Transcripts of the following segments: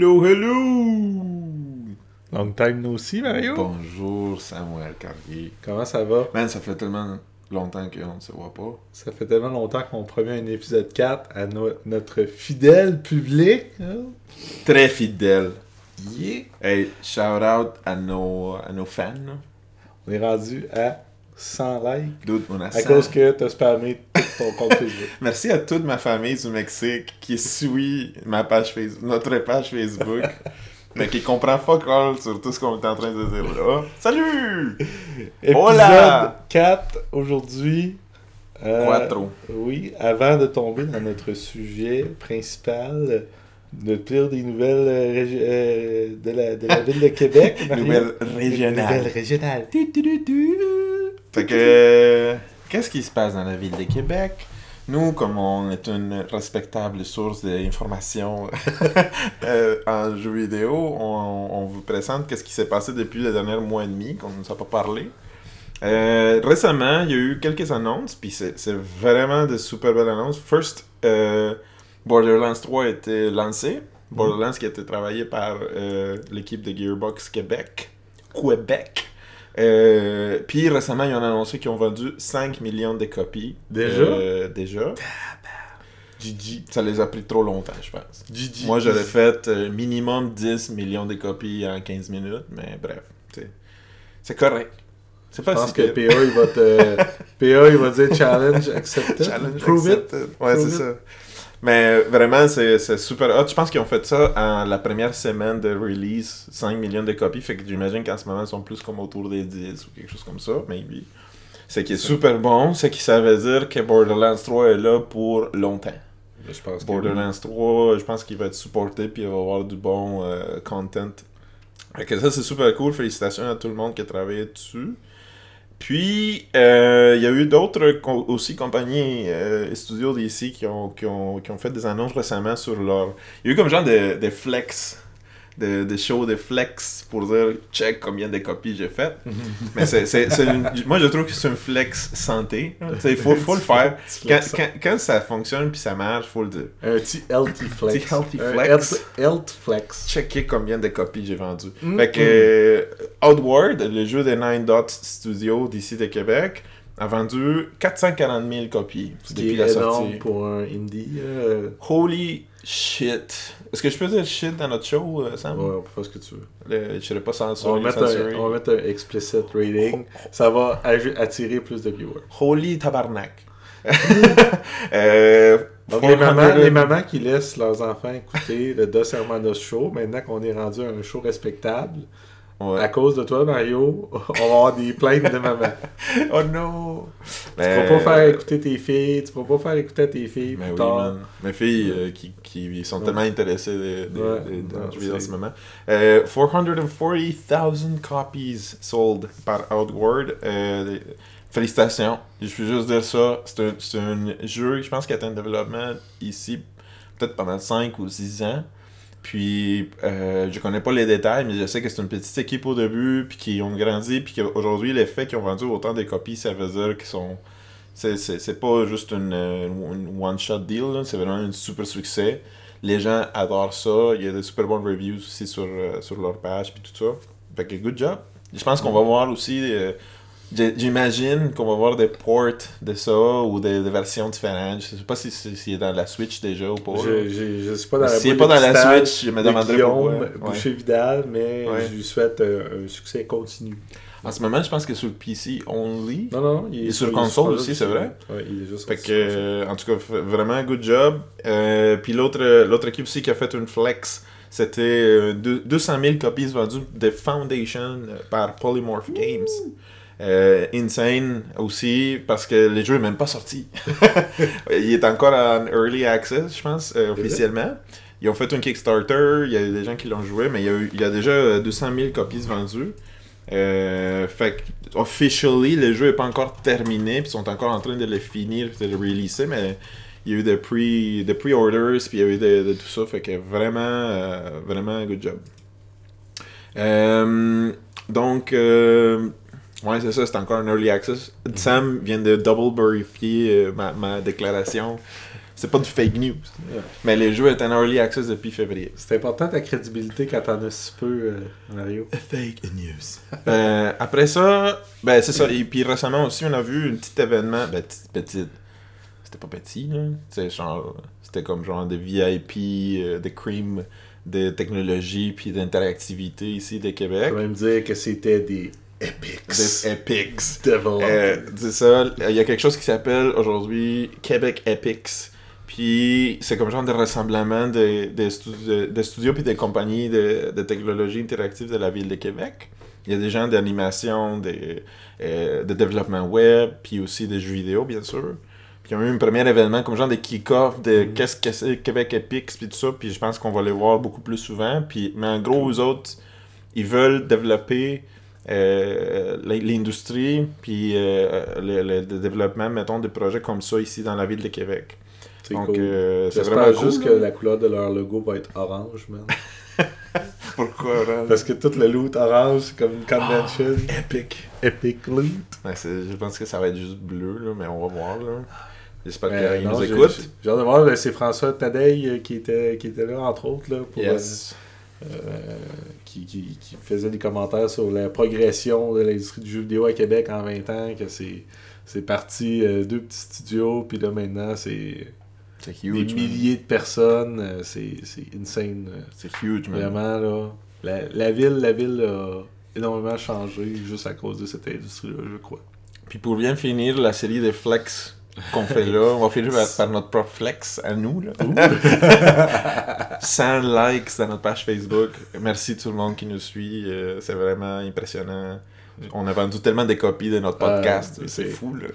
Hello, hello! Long time no see, Mario. Bonjour, Samuel Carrier. Comment ça va? Man, ça fait tellement longtemps qu'on ne se voit pas. Ça fait tellement longtemps qu'on promet un épisode 4 à no- notre fidèle public. hein? Très fidèle. Yeah! Hey, shout out à nos, à nos fans. On est rendu à 100 likes Dude, on a à 100. cause que t'as spammé tout ton compte Facebook. Merci à toute ma famille du Mexique qui suit ma page Facebook, notre page Facebook, mais qui comprend fuck all sur tout ce qu'on est en train de dire là. Salut! Épisode Hola! 4 aujourd'hui. Euh, Quattro. Oui, avant de tomber dans notre sujet principal, de pire des nouvelles euh, euh, de, la, de la ville de Québec. Mario. Nouvelle Nouvelles régionale. régionales. Fait que, qu'est-ce qui se passe dans la ville de Québec? Nous, comme on est une respectable source d'informations euh, en jeux vidéo, on, vous présente qu'est-ce qui s'est passé depuis le dernier mois et demi, qu'on ne nous a pas parlé. Euh, récemment, il y a eu quelques annonces, puis c'est vraiment de super belles annonces. First, euh, Borderlands 3 a été lancé. Borderlands qui a été travaillé par l'équipe de Gearbox Québec. Québec. Euh, puis récemment, ils ont annoncé qu'ils ont vendu 5 millions de copies. Déjà? Euh, déjà. GG. Ça les a pris trop longtemps, je pense. GG. Moi, j'aurais fait euh, minimum 10 millions de copies en 15 minutes, mais bref, c'est- correct. C'est Je pas pense si que. PA, il va te. PA, il va dire challenge accepted. Challenge Prove it. Ouais, c'est ça. Mais vraiment, c'est super hot. Je pense qu'ils ont fait ça en la première semaine de release, 5 millions de copies. Fait que j'imagine qu'en ce moment, ils sont plus comme autour des 10 ou quelque chose comme ça, maybe. C'est qui est super bon, c'est qui ça veut dire que Borderlands 3 est là pour longtemps. Je pense que Borderlands 3, je pense qu'il va être supporté puis il va y avoir du bon euh, content. Fait que ça, c'est super cool. Félicitations à tout le monde qui a travaillé dessus. Puis, euh, il y a eu d'autres aussi compagnies euh, et studios d'ici qui ont, qui, ont, qui ont fait des annonces récemment sur leur... Il y a eu comme genre des de flex, des de shows de flex pour dire check combien de copies j'ai faites. Mais c'est, c'est, c'est une- moi, je trouve que c'est un flex santé. Il faut, faut le faire. Quand, quand, quand ça fonctionne puis ça marche, faut le dire. Un petit healthy flex. Petit healthy Un flex. health- Health flex. checker combien de copies j'ai vendues. Mm. Fait que euh, Outward, le jeu des Nine Dots Studios d'ici de Québec, a vendu 440 000 copies Ce depuis qui est la énorme sortie. pour un indie. euh, Holy shit. Est-ce que je peux dire shit dans notre show, euh, Sam? Ouais, on peut faire ce que tu veux. Le- je serais pas On censuré. va, mettre un, on va mettre un explicit rating. Ça va attirer plus de viewers. Holy tabarnak. euh, Donc, les 400 mamans, les mamans qui laissent leurs enfants écouter le Dos Hermanos Show, maintenant qu'on est rendu à un show respectable, Ouais. à cause de toi, Mario, on va avoir des plaintes de mamans. Oh non! Tu ne pourras pas faire écouter tes filles, tu ne pourras pas faire écouter à tes filles Mais plus oui, tard. man. Mes filles euh, qui, qui sont Ouais. tellement intéressées de, de, Ouais. de- de- Non, jeux vidéo en ce moment. Euh, 440,000 copies sold par Outward. Euh, félicitations. Je veux juste dire ça. C'est un, c'est un jeu, je pense, qui a été en développement ici peut-être pendant 5 ou 6 ans. Puis, euh, je connais pas les détails, mais je sais que c'est une petite équipe au début, puis qu'ils ont grandi, puis qu'aujourd'hui, les faits qu'ils ont vendu autant de copies, ça veut dire sont c'est- pas juste une, euh, one-shot deal, c'est vraiment un super succès. Les gens adorent ça. Il y a des super bonnes reviews aussi sur, euh, sur leur page puis tout ça. Fait que good job. Je pense qu'on va voir aussi. euh, J'imagine qu'on va voir des ports de ça ou des, des versions différentes. Je sais pas si si- s'il est dans la Switch déjà ou pas. Je, je, je suis pas dans la est boule pas dans la Switch, je me de demanderais pourquoi. Ouais. Boucher-Vidal, mais Ouais. je lui souhaite euh, un succès continu. En ce moment, je pense que sur le PC only. Non, non, il Et est sur il console aussi, c'est vrai? Ouais, il est juste Fait que, euh, en tout cas, vraiment, good job. Euh, puis l'autre l'autre équipe aussi qui a fait une flex, c'était euh, deux- 200 000 copies vendues de Foundation euh, par Polymorph Games. Euh, insane aussi, parce que le jeu n'est même pas sorti. il est encore en early access, je pense, euh, officiellement. Ils ont fait un Kickstarter, il y a des gens qui l'ont joué, mais il y, a eu- il y a déjà euh, 200 000 copies vendues. Euh, fait officially, le jeu n'est pas encore terminé, puis ils sont encore en train de le finir, de le releaser, mais il y a eu des pre- des pre-orders, puis il y a eu de, de tout ça, fait que vraiment, euh, vraiment, good job. Euh, donc, euh, ouais, c'est ça, c'est encore un early access. Sam vient de double vérifier euh, ma, ma déclaration. c'est pas du fake news. Mais les jeux étaient en early access depuis février. C'est important ta crédibilité quand t'en as si peu, euh, Mario. Fake news. Euh, après ça, ben c'est ça. Et puis récemment aussi, on a vu un petit événement. Ben, petit. C'était pas petit, là. Genre. C'était comme genre des VIP, euh, des cream de technologie puis d'interactivité ici de Québec. vais même dire que c'était des epics. Des Epics. Euh, c'est ça, il y a quelque chose qui s'appelle aujourd'hui Québec Epics. Puis c'est comme genre de rassemblement des de, stu- de studios puis des compagnies de, de technologie interactive de la ville de Québec. Il y a des gens d'animation, de, euh, de développement web, puis aussi des jeux vidéo, bien sûr. Puis il y a eu un premier événement comme genre des kick-off de Mhm. qu'est-ce que c'est Québec Epics, puis tout ça. Puis je pense qu'on va les voir beaucoup plus souvent. Puis, mais en gros, eux autres, ils veulent développer euh, l'industrie, puis euh, le, le- développement, mettons, de projets comme ça ici dans la ville de Québec. c'est Donc, cool. euh, c'est vraiment cool. juste là. que la couleur de leur logo va être orange, man. Pourquoi, là? Parce que tout le loot orange, c'est comme une convention. Epic. Epic loot. Ouais, c'est- je pense que ça va être juste bleu, là, mais on va voir. là. J'espère Euh, qu'ils nous écoutent. j'ai- hâte de voir, c'est François Tadei euh, qui était, qui était là, entre autres, là, pour, Yes. euh, euh, qui, qui, qui faisait des commentaires sur la progression de l'industrie du jeu vidéo à Québec en 20 ans, que c'est c'est parti euh, deux petits studios, puis là maintenant c'est des man. milliers de personnes, euh, c'est c'est insane. euh, C'est huge, man. Vraiment, là. La, la ville, la ville a énormément changé juste à cause de cette industrie-là, je crois. Puis pour bien finir la série des flex qu'on fait là, on va finir par, par notre propre flex à nous. Là. 100 likes dans notre page Facebook. Merci tout le monde qui nous suit. euh, c'est vraiment impressionnant. On a vendu tellement des copies de notre podcast. Euh, c'est fou, là.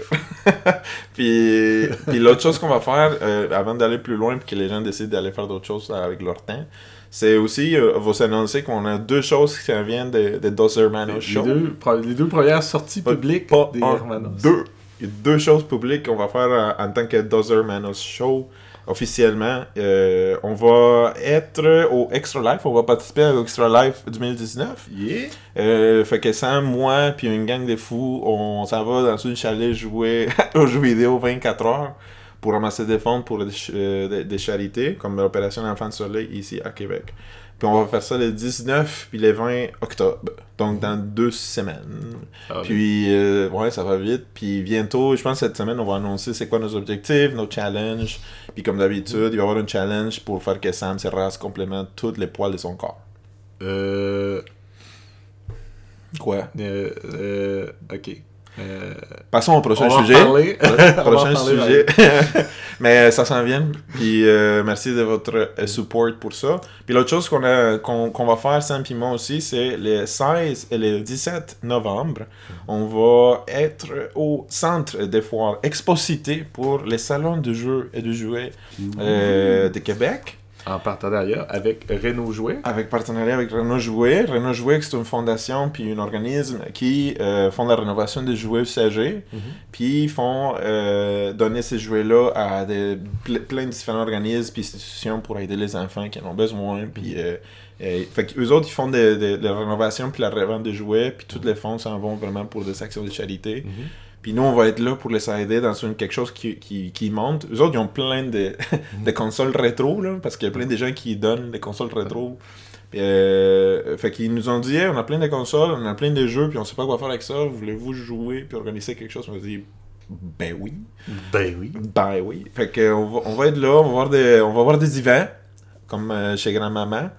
puis puis l'autre chose qu'on va faire, euh, avant d'aller plus loin, puis que les gens décident d'aller faire d'autres choses avec leur temps, c'est aussi, euh, vous annoncer qu'on a deux choses qui viennent de, de Dos Hermanos Les Show. deux, les deux premières sorties Pas- publiques pas des un, Hermanos. deux. Il y a deux choses publiques qu'on va faire en, en tant que Dozer Manos Show officiellement. Euh, on va être au Extra Life, on va participer au Extra Life 2019. Yeah! Euh, fait que Sam, moi, puis une gang de fous, on s'en va dans une chalet jouer aux jeux vidéo 24 heures pour ramasser des fonds pour des, ch- euh, des- des charités, comme l'opération Enfant de Soleil ici à Québec. Puis on va faire ça le 19 puis le 20 octobre, donc dans deux semaines. Ah, Puis, euh, ouais, ça va vite. Puis bientôt, je pense que cette semaine, on va annoncer c'est quoi nos objectifs, nos challenges. Puis comme d'habitude, il va y avoir un challenge pour faire que Sam se rase complètement tous les poils de son corps. Euh, Quoi? euh, euh, ok. Euh, Passons au prochain on sujet. va prochain sujet. Mais euh, ça s'en vient. Puis euh, merci de votre support pour ça. Puis l'autre chose qu'on qu'on qu'on va faire, moi aussi, c'est le 16 et le 17 novembre. On va être au centre des foires Exposité pour les salons de jeux et de jouets euh, de Québec. En partenariat avec Renault Jouet. Avec partenariat avec Renault Jouet. Renault Jouet, c'est une fondation puis un organisme qui euh, font la rénovation des jouets usagés. Puis ils font euh, donner ces jouets-là à des, ple- plein de différents organismes puis institutions pour aider les enfants qui en ont besoin. Puis, euh, fait eux autres, ils font des, des- de la rénovation puis la revente de jouets. Puis tous les fonds s'en vont vraiment pour des actions de charité. Puis nous, on va être là pour les aider dans une, quelque chose qui, qui, qui monte. Eux autres, ils ont plein de, de consoles rétro, là, parce qu'il y a plein de gens qui donnent des consoles rétro. Euh, fait qu'ils nous ont dit, Hey, on a plein de consoles, on a plein de jeux, puis on sait pas quoi faire avec ça. Voulez-vous jouer puis organiser quelque chose? On a dit, ben oui. Ben oui. Ben oui. Fait que on va, on va être là, on va voir des, on va voir des divans, comme euh, chez grand-maman.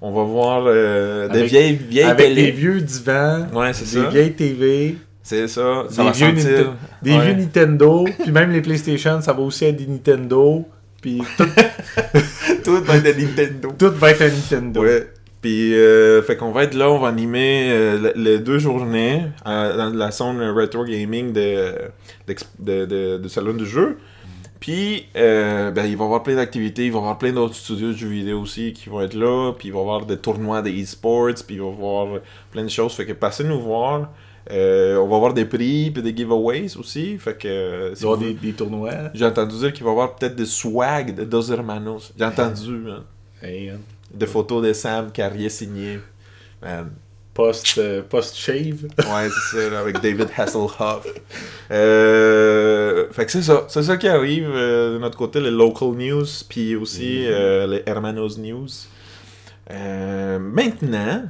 On va voir euh, des Avec- vieilles, vieilles Avec des vieux divans, Ouais, c'est des ça. vieilles TV, C'est ça. Ça des, va vieux, sentir. Ninte- des Ouais. vieux Nintendo, puis même les PlayStation, ça va aussi être des Nintendo, puis tout, Tout va être de Nintendo. tout va être un Nintendo. Ouais. Puis, euh, fait qu'on va être là, on va animer euh, le- les deux journées euh, dans la zone retro gaming de, de, de, de salon de jeu. Puis, euh, ben, il va y avoir plein d'activités, il va y avoir plein d'autres studios de jeux vidéo aussi qui vont être là, puis il va y avoir des tournois de e-sports, puis il va y avoir plein de choses. Fait que passez nous voir. Euh, on va avoir des prix, puis des giveaways aussi. Fait que, Il va y avoir des, des tournois. j'ai entendu dire qu'il va y avoir peut-être des swag de Dos Hermanos. J'ai entendu, hein. Hey, hein. Des photos de Sam Carrier signé. Man. Post, euh, post-shave. Ouais, c'est ça, avec David Hasselhoff. Euh, fait que c'est ça. C'est ça qui arrive euh, de notre côté, les local news, puis aussi Mhm. euh, les Hermanos News. Maintenant,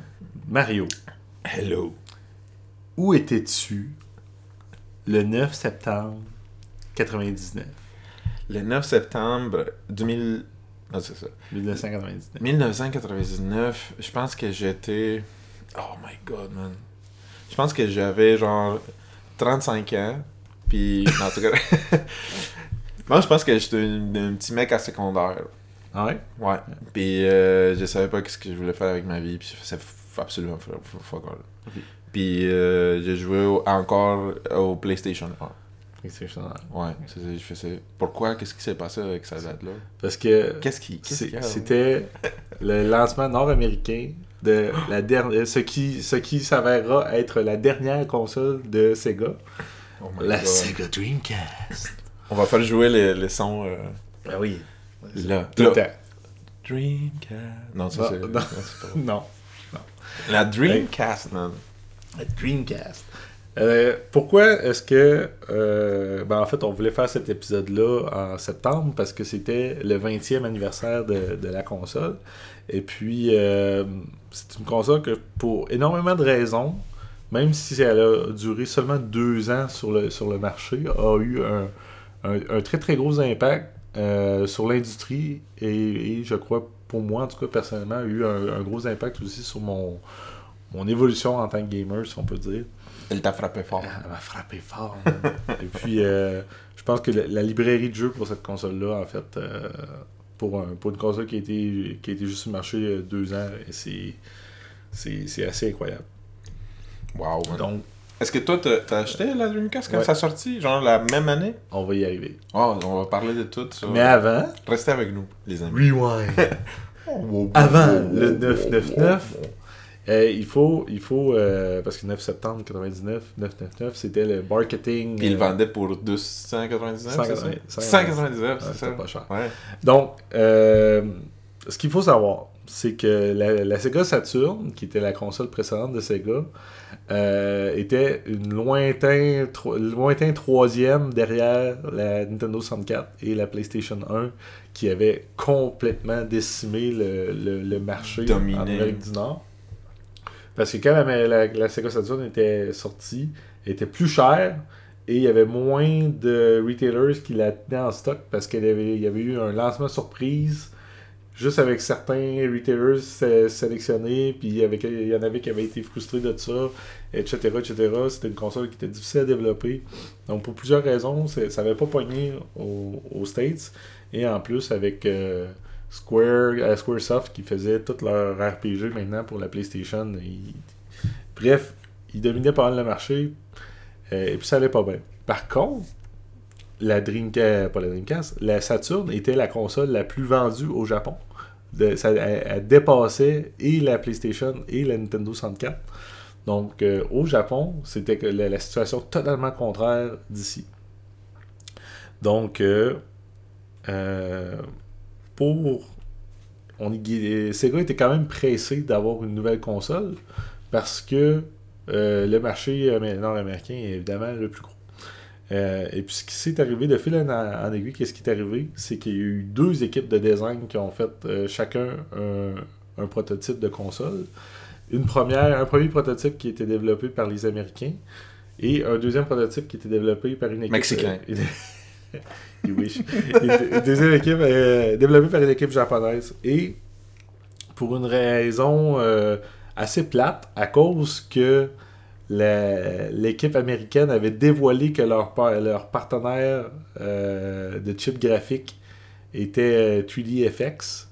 Mario, hello. Où étais-tu le 9 septembre 99? Le 9 septembre 2000... Ah, c'est ça. 1999. 1999, je pense que j'étais... Oh my god, man. Je pense que j'avais genre 35 ans. Puis, en tout cas... Moi, je pense que j'étais un, petit mec à secondaire. Ah ouais? Ouais. Puis, euh, je savais pas ce que je voulais faire avec ma vie. Puis, je faisais f- absolument fuck all. Ok. Puis, euh, j'ai joué au- encore au PlayStation 1. Exceptionnel. Ouais, c'est ça, je faisais. Pourquoi? Qu'est-ce qui s'est passé avec cette date-là? Parce que Qu'est-ce qui. c'était le lancement nord-américain de la dernière, ce qui, ce qui s'avérera être la dernière console de Sega, Oh la God. Sega Dreamcast. On va faire jouer les, les sons. euh, Ah oui. là. Tout Là. le temps. Dreamcast. Non, ça c'est. non. non. Non. La Dreamcast, man. Dreamcast. Euh, pourquoi est-ce que. euh, ben en fait, on voulait faire cet épisode-là en septembre parce que c'était le 20e anniversaire de, la console. Et puis, euh, c'est une console que, pour énormément de raisons, même si elle a duré seulement deux ans sur le, sur le marché, a eu un, très très gros impact sur l'industrie et, je crois, pour moi en tout cas personnellement, a eu un gros impact aussi sur mon, mon évolution en tant que gamer, si on peut dire. Elle t'a frappé fort. Elle m'a frappé fort. man. Et puis, euh, je pense que la, la librairie de jeux pour cette console-là, en fait, euh, pour, un- pour une console qui a été, qui a été juste sur le marché euh, deux ans, c'est, c'est, c'est assez incroyable. Wow. Donc, Est-ce que toi, t'as t'as acheté la Dreamcast quand Ouais. ça a sorti? Genre la même année? on va y arriver. Oh, on va parler de tout ça. Mais avant, Restez avec nous, les amis. Rewind. Avant le 999, euh, il faut, il faut euh, parce que 9 septembre 99, 999, c'était le marketing. Puis le euh, vendaient pour 299, c'est ça? 199, 199, Ouais, c'est ça? pas cher. Ouais. Donc, euh, ce qu'il faut savoir, c'est que la, la Sega Saturn, qui était la console précédente de Sega, était une lointain, tro- lointain troisième derrière la Nintendo 64 et la PlayStation 1, qui avait complètement décimé le, le- le marché Dominé. en Amérique du Nord. Parce que quand la, Sega Saturn était sortie, elle était plus chère et il y avait moins de retailers qui la tenaient en stock parce qu'il y avait, eu un lancement surprise juste avec certains retailers sé- sélectionnés, puis il y, en avait qui avaient été frustrés de ça, etc. etc. C'était une console qui était difficile à développer. Donc pour plusieurs raisons, ça n'avait pas pogné au- aux States. Et en plus avec euh, Square, euh, Squaresoft qui faisait tout leur RPG maintenant pour la PlayStation. Bref, ils dominaient pas mal le marché. euh, et puis ça allait pas bien. Par contre, la Dreamcast, pas la Dreamcast, la Saturn était la console la plus vendue au Japon. Ça, elle, elle dépassait et la PlayStation et la Nintendo 64. Donc euh, au Japon, c'était la, la situation totalement contraire d'ici. Donc euh, pour on est, Sega était quand même pressé d'avoir une nouvelle console parce que euh, le marché amé- nord-américain est évidemment le plus gros. Euh, et puis ce qui s'est arrivé de fil en, en aiguille, qu'est-ce qui est arrivé? C'est qu'il y a eu deux équipes de design qui ont fait euh, chacun un, un prototype de console. Une première, un premier prototype qui était développé par les Américains et un deuxième prototype qui était développé par une équipe. Mexicain. you wish. Deuxième équipe euh, développée par une équipe japonaise. Et pour une raison euh, assez plate, à cause que l'équipe américaine avait dévoilé que leur, par- leur partenaire euh, de chip graphique était euh, 3DFX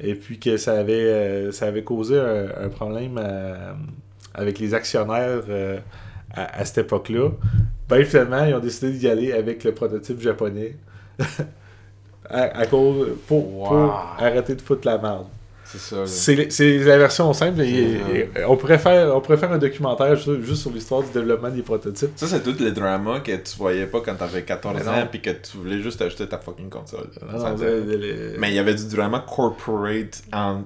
et puis que ça avait, ça avait causé un, problème avec les actionnaires à cette époque-là. Ben finalement, ils ont décidé d'y aller avec le prototype japonais à, à cause pour, arrêter de foutre la merde. C'est ça. C'est la version simple. et- on, pourrait faire, on pourrait faire un documentaire juste, juste sur l'histoire du développement des prototypes. Ça, c'est tout le drama que tu voyais pas quand t'avais 14 Mais ans puis que tu voulais juste acheter ta fucking console. Non, non, Mais il y avait du drama corporate en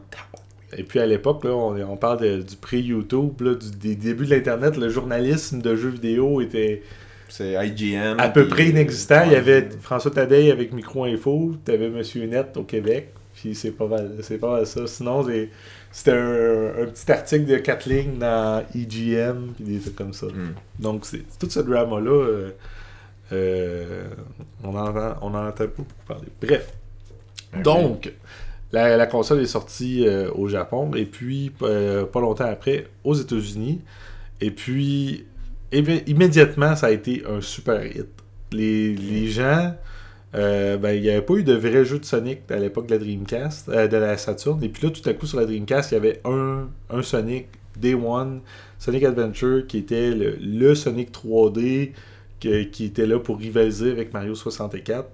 Et puis à l'époque, là, on, on parle de- du pré-YouTube, là, du- des débuts de l'Internet, le journalisme de jeux vidéo était, c'est IGN. à peu puis- près inexistant. Il y avait. François Tadei avec Micro Info, t'avais Monsieur Net au Québec, puis c'est pas mal, c'est pas mal ça. Sinon, c'était un, un petit article de 4 lignes dans EGM, puis des trucs comme ça. Hmm. Donc, c'est tout ce drama-là, euh, euh, on n'en entend, on en entend pas beaucoup parler. Bref. Donc, la, la console est sortie euh, au Japon et puis euh, pas longtemps après aux États-Unis. Et puis, immédiatement, ça a été un super hit. Les, les gens, euh, ben, il n'y avait pas eu de vrai jeu de Sonic à l'époque de la Dreamcast, euh, de la Saturn. Et puis là, tout à coup, sur la Dreamcast, il y avait un, un Sonic Day One, Sonic Adventure, qui était le, Sonic 3D que- qui était là pour rivaliser avec Mario 64.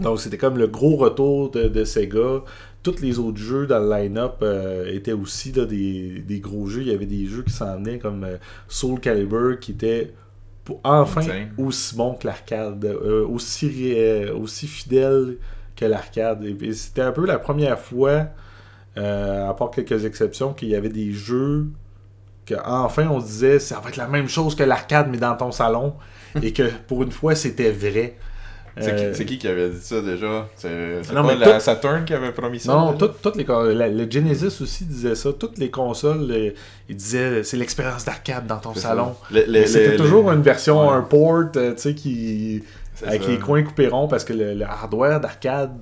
Donc c'était comme le gros retour de, de Sega. Tous les autres jeux dans le line-up euh, étaient aussi là, des, des gros jeux. Il y avait des jeux qui s'en venaient comme euh, Soul Calibur qui était pour, enfin aussi bon que l'arcade, euh, aussi, aussi fidèle que l'arcade. Et c'était un peu la première fois, à part quelques exceptions, qu'il y avait des jeux que enfin on disait ça va être la même chose que l'arcade mais dans ton salon et que pour une fois c'était vrai. C'est Euh, qui, c'est qui qui avait dit ça déjà? C'est pas mais la tout- Saturn qui avait promis ça Non, tout- toutes les la- le Genesis aussi disait ça. Toutes les consoles, euh, ils disaient c'est l'expérience d'arcade dans ton salon. C'était toujours une version, Ouais. un port, euh, tu sais, qui avec ça. les coins coupés ronds parce que le, le hardware d'arcade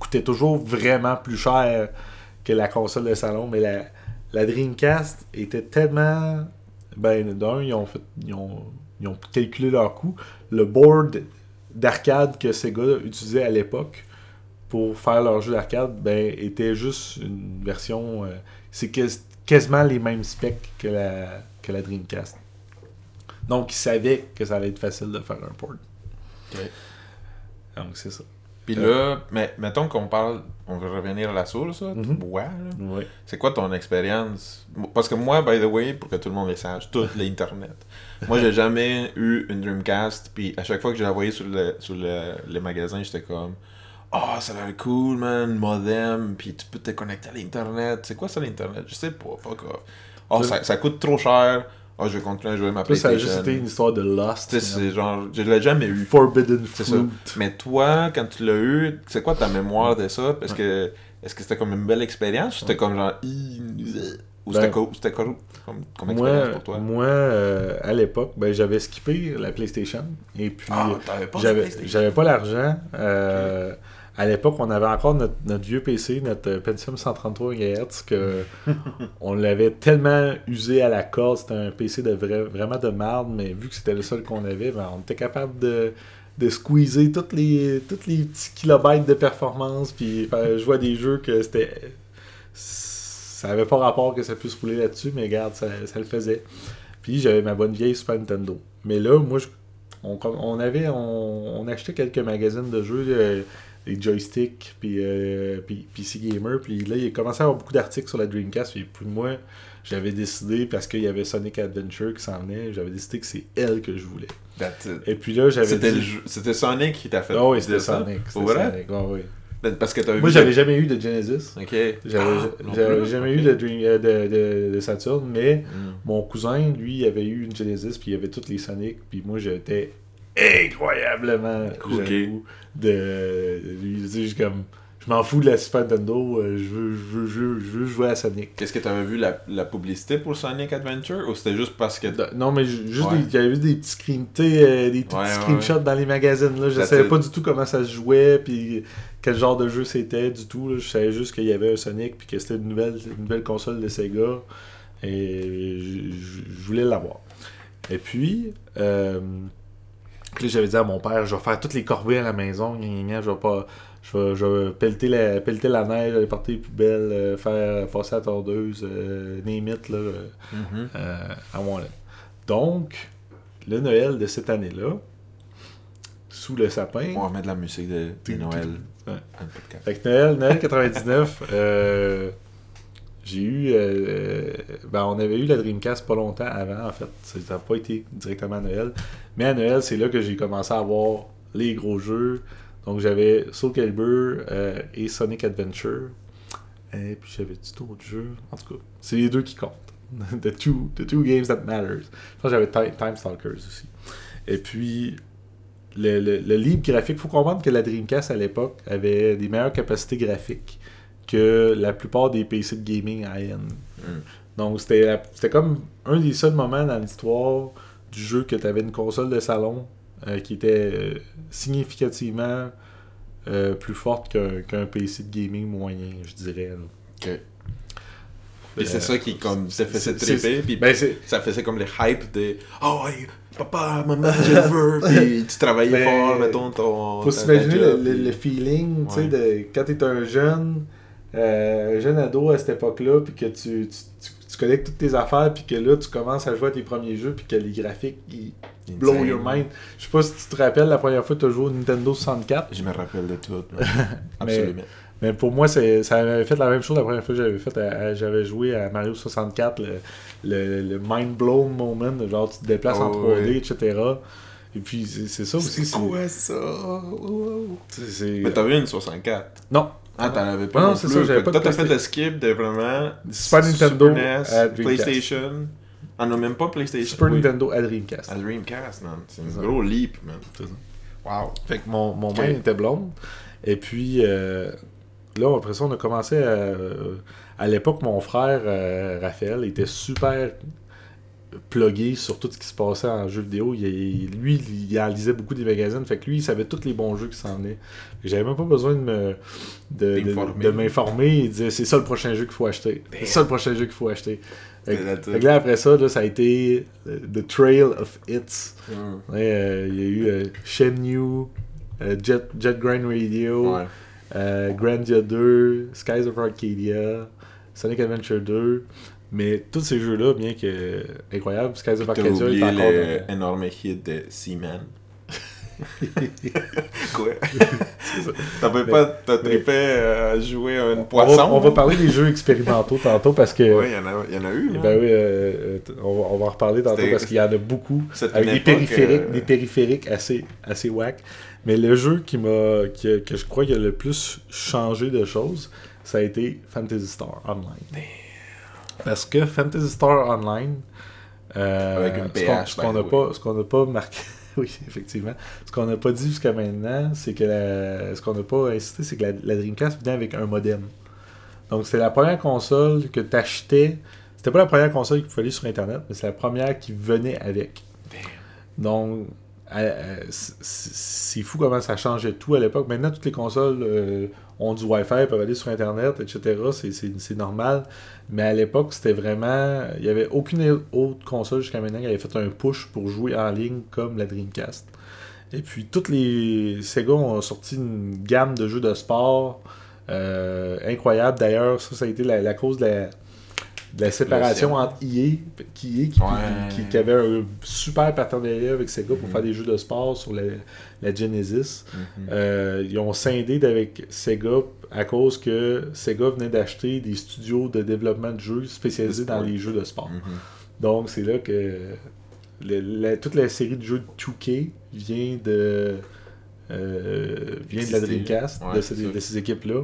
coûtait toujours vraiment plus cher que la console de salon. Mais la, la Dreamcast était tellement. Ben, d'un, ils ont, fait, ils, ont, ils ont calculé leur coût. Le board d'arcade que Sega utilisait à l'époque pour faire leur jeu d'arcade ben, était juste une version. euh, c'est quas- quasiment les mêmes specs que la, que la Dreamcast. Donc, ils savaient que ça allait être facile de faire un port. Donc, c'est ça. Puis là, mais mettons qu'on parle, on veut revenir à la source, là, tu Mhm. bois, là. Oui. C'est quoi ton expérience? Parce que moi, by the way, pour que tout le monde le sache, tout l'internet. Moi, j'ai jamais eu une Dreamcast, puis à chaque fois que je la voyais sur le, sur le, les magasins, j'étais comme Oh, ça a l'air cool, man, modem, puis tu peux te connecter à l'internet. C'est quoi ça l'internet? Je sais pas, fuck off. Oh, ça, ça coûte trop cher. Oh, je vais continuer à jouer ma Toi, ça a PlayStation. juste été une histoire de Lost. Tu sais, c'est genre, je l'ai jamais eu. Forbidden. Fruit. Mais toi, quand tu l'as eu, c'est quoi ta mémoire de ça? Parce que, est-ce que c'était comme une belle expérience ou c'était comme genre, ou c'était Ben, c'était co- comme, comme expérience pour toi? moi euh, à l'époque, ben, j'avais skippé la PlayStation. Et puis, Ah, PlayStation? j'avais pas l'argent. Euh, À l'époque, on avait encore notre, notre vieux PC, notre euh, Pentium 133 MHz, que on l'avait tellement usé à la corde. C'était un PC de vrai, vraiment de marde, mais vu que c'était le seul qu'on avait, ben, on était capable de, de squeezer tous les, toutes les petits kilobytes de performance, puis jouer à des jeux que c'était. Ça avait pas rapport que ça puisse rouler là-dessus, mais regarde, ça, ça le faisait. Puis j'avais ma bonne vieille Super Nintendo. Mais là, moi, je- on, on avait, on, on achetait quelques magazines de jeux, euh, des joysticks, puis euh, puis PC Gamer. Puis là, il a commencé à avoir beaucoup d'articles sur la Dreamcast. Puis pour moi, j'avais décidé, parce qu'il y avait Sonic Adventure qui s'en venait, j'avais décidé que c'est elle que je voulais. Et puis là, j'avais C'était dit- c'était Sonic qui t'a fait Ah oui, c'était? Sonic. C'était? Sonic, ouais. Ben, Parce que Moi, vu- j'avais jamais eu de Genesis. Ok. J'avais Ah, j'avais jamais eu de, Dream, euh, de, de, de Saturn, mais Hmm. mon cousin, lui, avait eu une Genesis, puis il avait toutes les Sonic, puis moi, j'étais incroyablement jaloux de lui. Je comme, je m'en fous de la Super Nintendo, euh, je veux, je veux, je veux, je veux jouer à Sonic. Qu'est-ce que t'avais vu la, la publicité pour Sonic Adventure ou c'était juste parce que. Non, mais ju- juste, Ouais. avait juste des petits tu sais, euh, des Ouais, petits ouais, screenshots dans les magazines, là. Je That's savais pas du tout comment ça se jouait, puis quel genre de jeu c'était du tout, là. Je savais juste qu'il y avait un Sonic, puis que c'était une nouvelle, une nouvelle console de Sega, et je voulais l'avoir. Et puis, euh, puis j'avais dit à mon père, je vais faire toutes les corvées à la maison, je vais pas... Je vais, je vais pelleter, la, pelleter la neige, aller porter les poubelles, euh, faire passer la tordeuse, euh, name it, là, euh, Mhm. euh, à Wallet. Donc, le Noël de cette année-là, sous le sapin, On va mettre de la musique de, de Noël Ouais. Fait que Noël, Noël 99, euh, j'ai eu. euh, ben, on avait eu la Dreamcast pas longtemps avant, en fait. Ça n'a pas été directement à Noël. Mais à Noël, c'est là que j'ai commencé à avoir les gros jeux. Donc j'avais Soul Calibur euh, et Sonic Adventure. Et puis j'avais d'autres jeux. En tout cas, c'est les deux qui comptent. the, two, the two games that matters. J'avais Ti- Time Stalkers aussi. Et puis, le, le, le leap graphique, il faut comprendre que la Dreamcast à l'époque avait des meilleures capacités graphiques que la plupart des PC de gaming high-end. Mm. Donc, c'était comme un des seuls moments dans l'histoire du jeu que tu avais une console de salon euh, qui était euh, significativement euh, plus forte qu'un PC de gaming moyen, je dirais. là. Ok. Et c'est ça qui comme ça faisait triper puis Ben, ça faisait comme les hype de oh papa maman je veux puis tu travaillais Ben, fort mettons ton faut s'imaginer le, le- feeling, tu sais, de quand t'es un jeune, euh, un jeune ado à cette époque-là, puis que tu, tu, tu, tu collectes toutes tes affaires, puis que là, tu commences à jouer à tes premiers jeux, puis que les graphiques, ils blow your mind. Je sais pas si tu te rappelles la première fois que tu as joué au Nintendo 64, Je me rappelle de tout. Absolument. mais pour moi, c'est, ça m'avait fait la même chose la première fois que j'avais fait. à- à- j'avais joué à Mario 64, le, le, le mind blown moment, genre tu te déplaces en Oh, 3D, ouais. etc. Et puis c'est, ça aussi. C'est quoi ça? C'est- Mais t'avais une 64. Non, Ah, t'en avais pas Non, non, c'est ça, j'avais Fait que pas de Toi, t'as fait le skip de vraiment... Super Nintendo Super NES. PlayStation. Ah non, même pas PlayStation. Super oui. Nintendo à Dreamcast. À Dreamcast, man. C'est un gros leap, man. Wow. Fait que mon, main était blonde. Et puis, euh, là, après ça, on a commencé à. euh, à l'époque, mon frère, euh, Raphaël, était super plugué sur tout ce qui se passait en jeux vidéo. Il, lui, il en lisait beaucoup des magazines. Fait que lui, il savait tous les bons jeux qui s'en venaient. J'avais même pas besoin de me de, m'informer. Il disait c'est ça le prochain jeu qu'il faut acheter. C'est ça le prochain jeu qu'il faut acheter. Fait fait que là, après ça, là, ça a été euh, The Trail of Hits. Mm. Ouais, euh, il y a eu euh, Shenmue, euh, Jet, Jet Grind Radio, Ouais. Grandia 2, Skies of Arcadia, Sonic Adventure 2. Mais tous ces jeux-là, bien que incroyable, Skies of Arcadia est encore dans- l'énorme hit de Seaman. Quoi? T'avais pas... T'as trippé à jouer à une on, poisson? va, on va parler des jeux expérimentaux tantôt parce que. Ouais, il y, en a- il y en a eu, Eh là. Ben oui, euh, on, va, on va en reparler tantôt parce qu'il y en a beaucoup. Avec des périphériques, euh, des périphériques assez, assez whack. Mais le jeu qui m'a, que je crois qui a le plus changé de choses, ça a été Fantasy Star Online. Parce que Fantasy Star Online, euh, Avec une ce qu'on- PH, ce qu'on by n'a the pas, ce qu'on n'a pas marqué, oui effectivement, ce qu'on n'a pas dit jusqu'à maintenant, c'est que la- ce qu'on n'a pas insisté, c'est que la, la Dreamcast venait avec un modem. Donc c'est la première console que tu achetais. C'était pas la première console qu'il fallait sur Internet, mais c'est la première qui venait avec. Donc, euh, euh, c- c- c'est fou comment ça changeait tout à l'époque. Maintenant, toutes les consoles euh, ont du Wi-Fi, peuvent aller sur Internet, etc. C'est- normal. Mais à l'époque, c'était vraiment. Il n'y avait aucune autre console jusqu'à maintenant qui avait fait un push pour jouer en ligne comme la Dreamcast. Et puis, toutes les. Sega ont sorti une gamme de jeux de sport euh, incroyable. D'ailleurs, ça, ça a été la, la cause de la, de la séparation entre EA, qui, EA, qui, Ouais. qui- qui avait un super partenariat avec Sega pour Mhm. faire des jeux de sport sur la, la Genesis. Mhm. Euh, ils ont scindé avec Sega à cause que Sega venait d'acheter des studios de développement de jeux spécialisés dans les jeux de sport. Mhm. Donc c'est là que le- la- toute la série de jeux de 2K vient de euh, vient de la. Dreamcast, Ouais, de, c'est ces, ça. de ces équipes-là.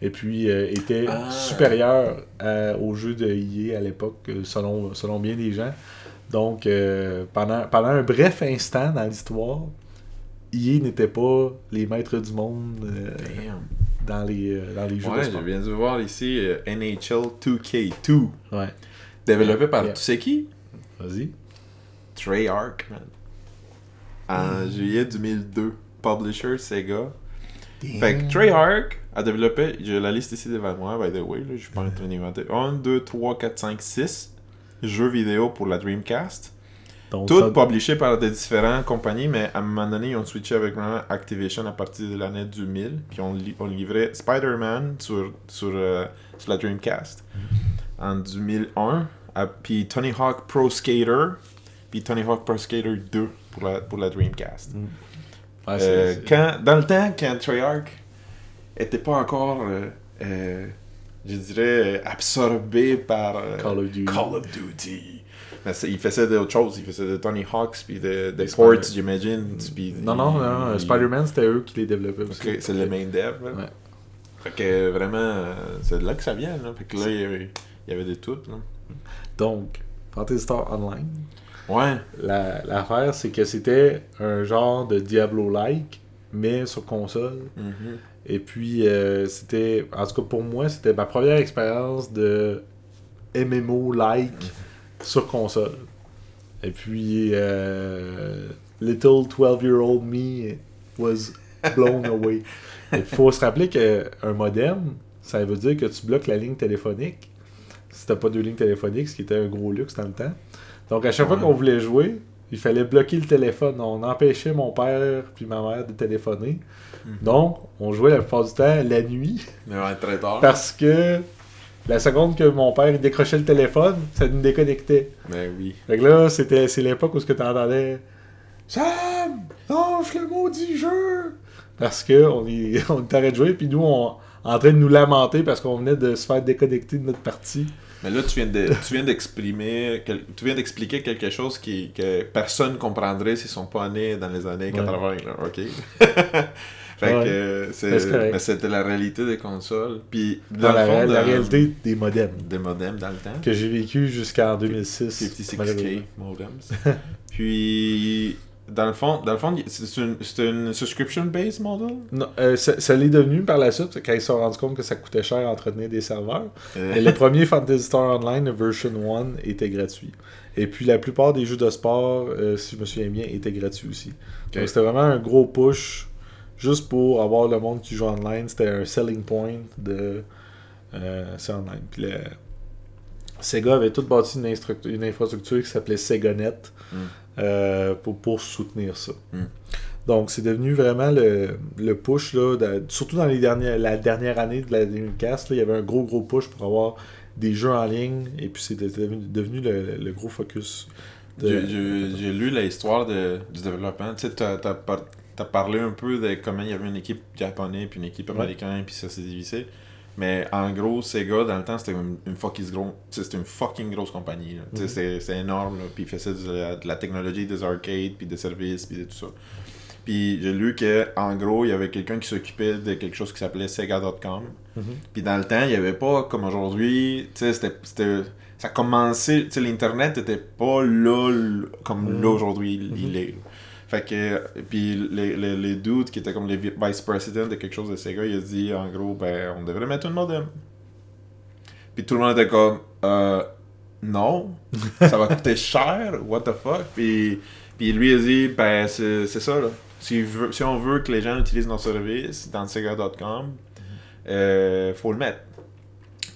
Et puis euh, était Ah. supérieur à- aux jeux de EA à l'époque, euh, selon, selon bien des gens. Donc euh, pendant, pendant un bref instant dans l'histoire, EA n'était pas les maîtres du monde euh, dans, les, euh, dans les jeux de Ouais, je sport. viens de voir ici euh, NHL 2K2. Ouais. Développé par, Yeah. tu sais qui? Vas-y. Treyarch, man. En juillet 2002. Publisher, Sega. Fait que Treyarch a développé, j'ai la liste ici devant moi, by the way, là, je suis pas en train d'inventer. 1, 2, 3, 4, 5, 6 jeux vidéo pour la Dreamcast. Donc, Toutes ça- publiés par des différentes compagnies, mais à un moment donné, ils ont switché avec vraiment Activision à partir de l'année 2000. Puis on, li- on livrait Spider-Man sur, sur, euh, sur la Dreamcast en 2001. à- puis Tony Hawk Pro Skater. Puis Tony Hawk Pro Skater 2 pour la, pour la Dreamcast. Ouais, c'est- Euh, quand, dans le temps, quand Treyarch était pas encore, euh, euh, je dirais, absorbé par Call of Duty. Call of Duty. Mais c'est- il faisait d'autres choses. Il faisait de Tony Hawks, puis de, des Des ports, Spider- j'imagine. puis Non, non, non, il- Spider-Man, c'était eux qui les développaient aussi. C'est le main dev. là. Ouais. Fait que vraiment, c'est de là que ça vient. Là. Fait que là, il y avait, il y avait de tout. Là. Donc, Fantasy Star Online. Ouais. La- L'affaire, c'est que c'était un genre de Diablo-like, mais sur console. Mhm. Et puis, euh, c'était, en tout cas pour moi, c'était ma première expérience de MMO-like sur console. Et puis, euh, Little 12-year-old me was blown away. Il faut se rappeler qu'un modem, ça veut dire que tu bloques la ligne téléphonique. Si t'as pas deux lignes téléphoniques, ce qui était un gros luxe dans le temps. Donc, à chaque fois qu'on voulait jouer, il fallait bloquer le téléphone. On empêchait mon père puis ma mère de téléphoner. Mhm. Donc, on jouait la plupart du temps la nuit Mais ouais, très tard. parce que la seconde que mon père il décrochait le téléphone, ça nous déconnectait. Ben oui. Fait que là, c'était, c'est l'époque où ce que t'entendais Sam, lâche le maudit jeu! Parce que on, y, on était arrêté de jouer, puis nous, on en train de nous lamenter parce qu'on venait de se faire déconnecter de notre partie. Mais là, tu viens de, tu viens d'exprimer, quel- tu viens d'expliquer quelque chose qui, que personne comprendrait s'ils sont pas nés dans les années 80, là, ok? fait Ouais. que Mais c'est, c'était la réalité des consoles. Puis Dans dans la, le fond, la de- réalité des modems des modems dans le temps. que j'ai vécu jusqu'en 2006. 56K malheureusement. modems. Puis dans le fond, dans le fond, c'est une, c'est une subscription-based model? Non, euh, ça, ça l'est devenu par la suite, quand ils se sont rendus compte que ça coûtait cher à entretenir des serveurs. Euh, Et le premier Fantasy Star Online, version 1, était gratuit. Et puis la plupart des jeux de sport, euh, si je me souviens bien, étaient gratuits aussi. Donc c'était vraiment un gros push juste pour avoir le monde qui joue online. C'était un selling point de euh, c'est online. Puis le- Sega avait tout bâti une, une infrastructure qui s'appelait SegaNet Mm. euh, pour, pour soutenir ça. Mm. Donc c'est devenu vraiment le, le push, là, de- surtout dans les dernières, la dernière année de la Dreamcast, là, il y avait un gros gros push pour avoir des jeux en ligne et puis c'était devenu, devenu le, le gros focus. de- J'ai- lu l'histoire du développement. Tu sais, t'as parlé un peu de comment il y avait une équipe japonaise puis une équipe Ouais. américaine puis ça s'est divisé. Mais en gros, Sega, dans le temps, c'était une, une fucking, gros, une fucking grosse compagnie. Mhm. c'est- C'est énorme. là. Puis ils faisaient de la, de la technologie, des arcades, puis des services, puis de tout ça. Puis j'ai lu que en gros, il y avait quelqu'un qui s'occupait de quelque chose qui s'appelait Sega.com. Mhm. Puis dans le temps, il n'y avait pas comme aujourd'hui, c'était- c'était. Ça commençait, tu sais, l'Internet n'était pas là comme Mhm. là aujourd'hui, il, il Mhm. est. Fait que, puis les, les, les dudes qui étaient comme les vi- vice-presidents de quelque chose de Sega, ils ont dit en gros, ben, on devrait mettre un modem. Puis tout le monde était comme, euh, non, ça va coûter cher, what the fuck? Puis, puis lui a dit, ben, c'est ça, là. Si, veut- si on veut que les gens utilisent nos services dans Sega.com, euh, faut le mettre.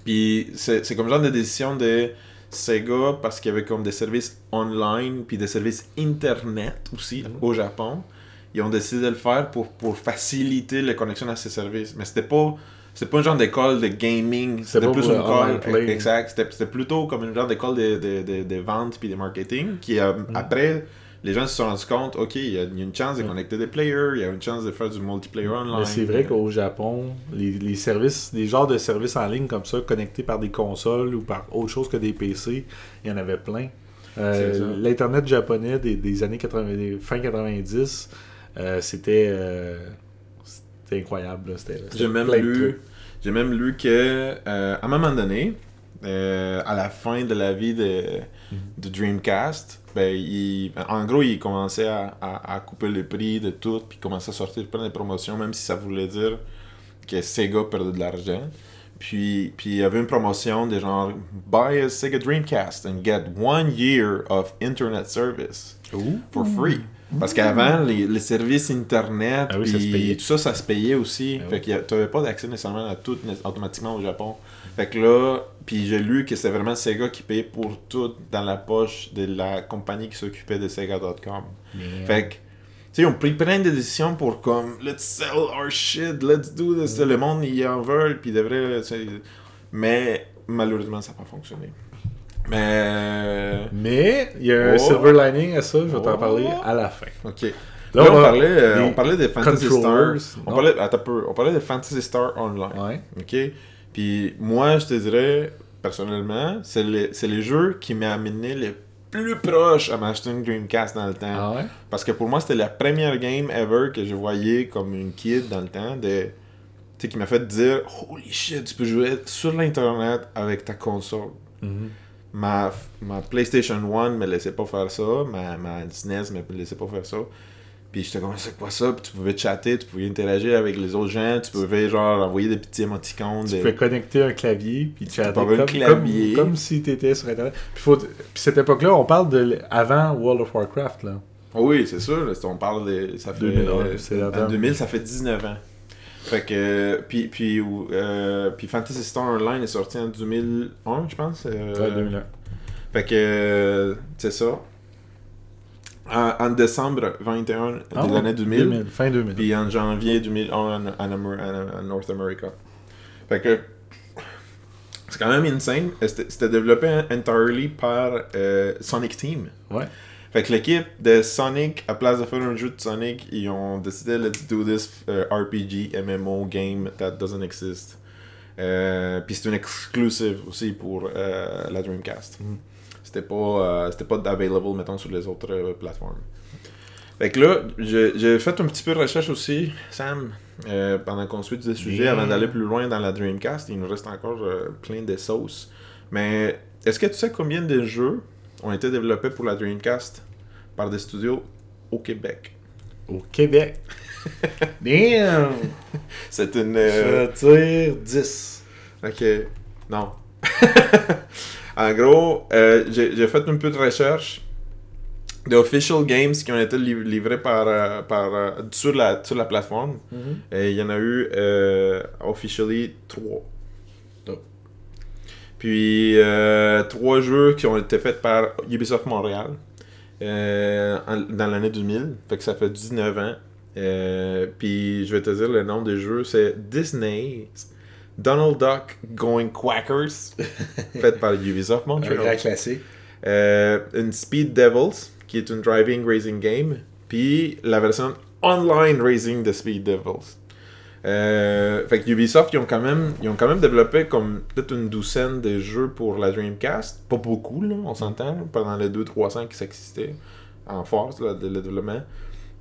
Puis c'est c'est comme genre de décision de Sega parce qu'il y avait comme des services online puis des services internet aussi Mhm. au Japon. Ils ont décidé de le faire pour, pour faciliter la connexion à ces services. Mais c'était pas c'était pas un genre d'école de gaming, C'était plus une école play. exact, c'était c'était plutôt comme une genre d'école de, de, de, de vente puis de marketing qui euh, Mhm. après les gens se sont rendus compte, ok, il y, a il y a une chance de Mhm. connecter des players, il y a une chance de faire du multiplayer online. Mais c'est vrai qu'au Japon, les, les services, les genres de services en ligne comme ça, connectés par des consoles ou par autre chose que des PC, il y en avait plein. Euh. L'Internet japonais des, des années 80, des fin 90, euh, c'était euh, incroyable. J'ai même lu, même lu que euh, à un moment donné, euh, à la fin de la vie de, de Dreamcast, ben, il, en gros, il commençait à, à, à couper le prix de tout, puis commençait à sortir plein de promotions, même si ça voulait dire que Sega perdait de l'argent. Puis, puis il y avait une promotion de genre Buy a Sega Dreamcast and get one year of internet service for free. Parce qu'avant, les, les services internet, Ah oui, ça se tout ça, ça se payait aussi. Ah fait que tu n'avais pas d'accès nécessairement à tout automatiquement au Japon. Fait que là, puis j'ai lu que c'est vraiment Sega qui payait pour tout dans la poche de la compagnie qui s'occupait de Sega.com. Fait que, tu sais, ils ont pris plein de décisions pour comme, let's sell our shit, let's do this. Le monde, ils en veulent, puis c'est- Mais malheureusement, ça n'a pas fonctionné. Mais. Mais il y a un Oh. silver lining à ça, je vais t'en Oh. parler à la fin. Ok. Là, Là, on, parlait, euh, des on parlait de Fantasy Star. controllers. On parlait, attends peu, on parlait de Fantasy Star Online. Ouais. Ok? Puis moi, je te dirais, personnellement, c'est les, les jeux qui m'ont amené le plus proche à m'acheter une Dreamcast dans le temps. Ah ouais? Parce que pour moi, c'était la première game ever que je voyais comme une kid dans le temps de. Qui m'a fait dire Holy shit, tu peux jouer sur l'internet avec ta console. Mhm. Ma, ma PlayStation 1 me laissait pas faire ça, ma, ma SNES me laissait pas faire ça. Puis j'étais comme, c'est quoi ça? Puis tu pouvais chatter, tu pouvais interagir avec les autres gens, tu pouvais genre envoyer des petits émoticônes. Tu des- pouvais connecter un clavier, puis chatter T'avais un comme, clavier. comme, comme si t'étais sur Internet. Puis, faut, puis cette époque-là, on parle de avant World of Warcraft, là. Oui, c'est sûr, on parle de. Ça fait, 2000, euh, ouais, c'est la en dame. 2000, ça fait 19 ans. Fait que. Puis, puis, euh, puis Fantasy Star Online est sorti en 2001, je pense. euh, Ouais, 2001. Fait que. c'est ça. En, en décembre 21 Ah de l'année 2000. Fin 2000. Puis en janvier 2001 en, en, en- North America. Fait que. C'est quand même insane. C'était c'était développé entirely par euh, Sonic Team. Ouais. Fait que l'équipe de Sonic, à place de faire un jeu de Sonic, ils ont décidé let's do this euh, RPG MMO game that doesn't exist. Euh, Puis c'est une exclusive aussi pour euh, la Dreamcast. Mm. C'était pas, euh, c'était pas available, mettons, sur les autres euh, plateformes. Fait que là, j'ai fait un petit peu de recherche aussi, Sam, euh, pendant qu'on suit des sujets, avant d'aller plus loin dans la Dreamcast. Il nous reste encore euh, plein de sauces. Mais est-ce que tu sais combien de jeux ont été développés pour la Dreamcast par des studios au Québec? Au Québec. Damn! C'est une... euh, Je tire 10. Ok. Non. en gros, euh, j'ai fait un peu de recherche de official games qui ont été liv- livrés par, euh, par, euh, sur, la, sur la plateforme. Et il y en a eu euh, officially 3. Puis euh, trois jeux qui ont été faits par Ubisoft Montréal euh, en- dans l'année 2000. Fait que ça fait 19 ans. Euh, puis je vais te dire le nom des jeux, c'est Disney Donald Duck Going Quackers, fait par Ubisoft Un Montréal. grand classique. Une Speed Devils, qui est une driving racing game, puis la version online racing de Speed Devils. Euh, fait que Ubisoft, ils ont quand même, ils ont quand même développé comme peut-être une douzaine de jeux pour la Dreamcast. Pas beaucoup, là, on s'entend, pendant les 2-3 ans qui s'existaient en force, là, de- le développement,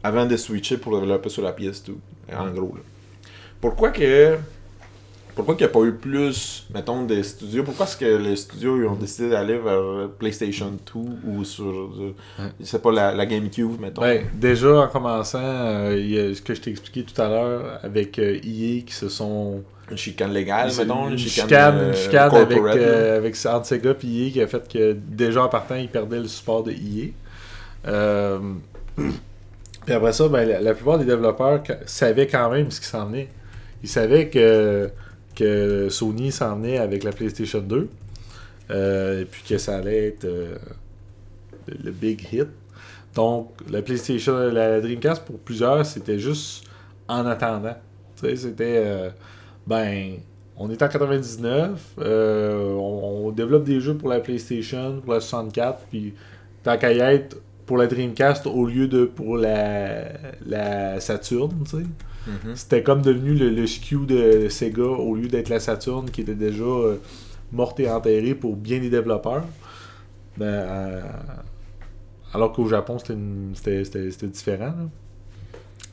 avant de switcher pour développer sur la PS2, en gros. Pourquoi que pourquoi qu'il n'y a pas eu plus, mettons, des studios? Pourquoi est-ce que les studios ils ont décidé d'aller vers PlayStation 2 ou sur, euh, je sais pas, la, la GameCube, mettons? Ouais, déjà en commençant, euh, il y a ce que je t'ai expliqué tout à l'heure avec euh, EA qui se sont. Une chicane légale, C'est mettons, une une chicane, chicane, une euh, chicane avec, avec Sega et EA qui a fait que déjà en partant, ils perdaient le support de EA. Euh, puis après ça, ben, la, la plupart des développeurs savaient quand même ce qui s'en venait. Ils savaient que, Sony s'en venait avec la PlayStation 2. euh, puis que ça allait être euh, le, big hit. Donc, la PlayStation, la Dreamcast pour plusieurs, c'était juste en attendant. C'était. euh, ben, on est en 99, euh, on, développe des jeux pour la PlayStation, pour la 64, puis tant qu'à y être pour la Dreamcast au lieu de pour la, Saturn. Mhm. C'était comme devenu le, le de Sega au lieu d'être la Saturn qui était déjà euh, morte et enterrée pour bien des développeurs. Ben, euh, alors qu'au Japon, c'était différent.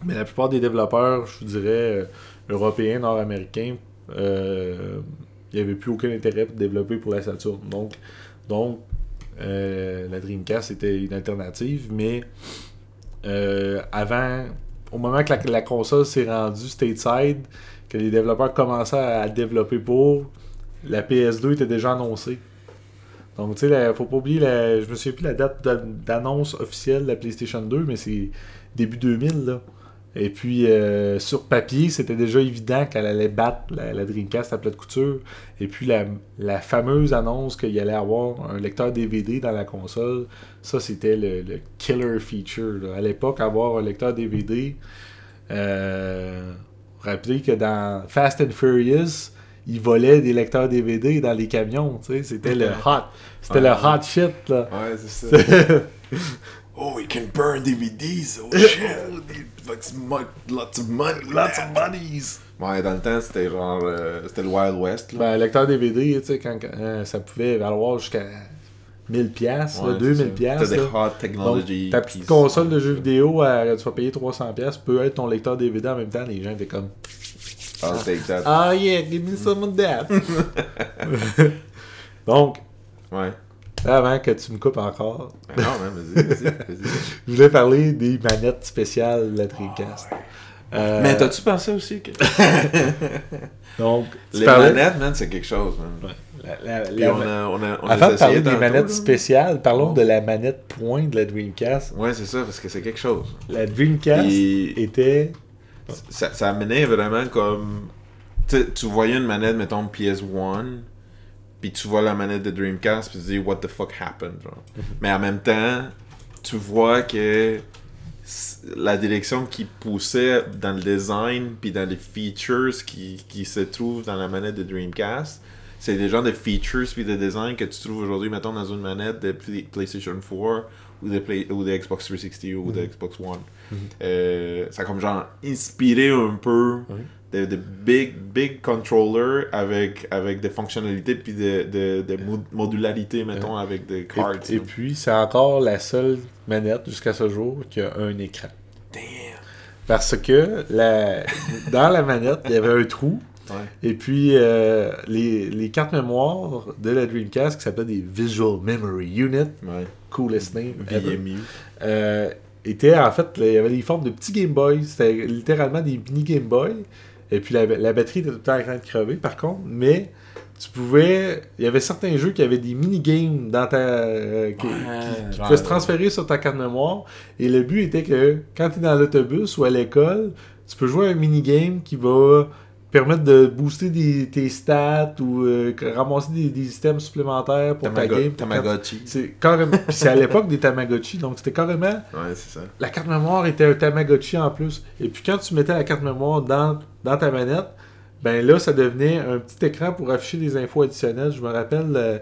Mais la plupart des développeurs, je vous dirais, euh, européens, nord-américains, euh, il n'y avait plus aucun intérêt pour développer pour la Saturn. Donc, donc euh, la Dreamcast était une alternative, mais euh, avant, au moment que la, console s'est rendue stateside, que les développeurs commençaient à, à développer pour, la PS2 était déjà annoncée. Donc, tu sais, faut pas oublier, la, je me souviens plus la date d'a- d'annonce officielle de la PlayStation 2, mais c'est début 2000, là. Et puis, euh, sur papier, c'était déjà évident qu'elle allait battre la, la Dreamcast à plat de couture. Et puis, la, la fameuse annonce qu'il allait avoir un lecteur DVD dans la console, ça, c'était le, le killer feature. là. À l'époque, avoir un lecteur DVD, euh, rappelez que dans Fast and Furious, ils volaient des lecteurs DVD dans les camions, tu sais, c'était le hot, c'était le hot shit, là. Ouais, c'est ça. oh, we can burn DVDs, oh shit. Like, lots of money. Lots of monies! Ouais, dans le temps, c'était genre. euh, c'était le Wild West, là. Ben, lecteur DVD, tu sais, quand, euh, ça pouvait valoir jusqu'à 1000 pièces, Ouais, 2000 c'est ça. pièces. T'as des hot Donc, technology. ta petite console de jeux vidéo, à, tu vas payer 300 pièces, peut être ton lecteur DVD en même temps. Les gens étaient comme I'll take that. Ah yeah, give me some of that. Donc, Ouais. Avant que tu me coupes encore, Ben non, man, vas-y, vas-y, vas-y. je voulais parler des manettes spéciales de la Dreamcast. Euh, Mais t'as-tu pensé aussi que. Donc, Les parlais- manettes, man, c'est quelque chose, man. La- la- Puis la- on a, on a, on Avant de parler des manettes là. spéciales, parlons Oh. de la manette point de la Dreamcast. Ouais, c'est ça, parce que c'est quelque chose. La Dreamcast était. Ça, ça amenait vraiment comme. Tu sais, tu voyais une manette, mettons PS1, puis tu vois la manette de Dreamcast, puis tu dis, What the fuck happened? genre. Mais en même temps, tu vois que la direction qui poussait dans le design, puis dans les features qui, qui se trouvent dans la manette de Dreamcast, c'est des genres de features puis de design que tu trouves aujourd'hui, mettons, dans une manette de Play- PlayStation 4 ou de, Play- ou de Xbox 360 ou de Xbox One. Euh, ça a comme genre inspiré un peu de, de big, big controller avec, avec des fonctionnalités puis de, de, de mod- modularité, mettons, avec des cards. et puis, c'est encore la seule manette jusqu'à ce jour qui a un écran. Damn! Parce que la... dans la manette, il y avait un trou. Ouais. Et puis, euh, les, les cartes mémoire de la Dreamcast qui s'appelaient des Visual Memory Unit, Ouais. coolest name VMU. euh, étaient en fait, il y avait des formes de petits Game Boy. C'était littéralement des mini Game Boy. Et puis la, la batterie était tout le temps en train de crever, par contre. Mais tu pouvais. Il y avait certains jeux qui avaient des mini-games dans ta. euh, qui, Ouais, qui- qui genre, pouvaient se transférer sur ta carte mémoire. Et le but était que quand tu es dans l'autobus ou à l'école, tu peux jouer à un mini-game qui va permettre de booster des, tes stats ou euh, ramasser des, des systèmes supplémentaires pour ta game. Tamagotchi. C'est carrément. c'est à l'époque des Tamagotchi, donc c'était carrément. Ouais, c'est ça. La carte mémoire était un Tamagotchi en plus. Et puis quand tu mettais la carte mémoire dans, dans ta manette, ben là, ça devenait un petit écran pour afficher des infos additionnelles. Je me rappelle. euh,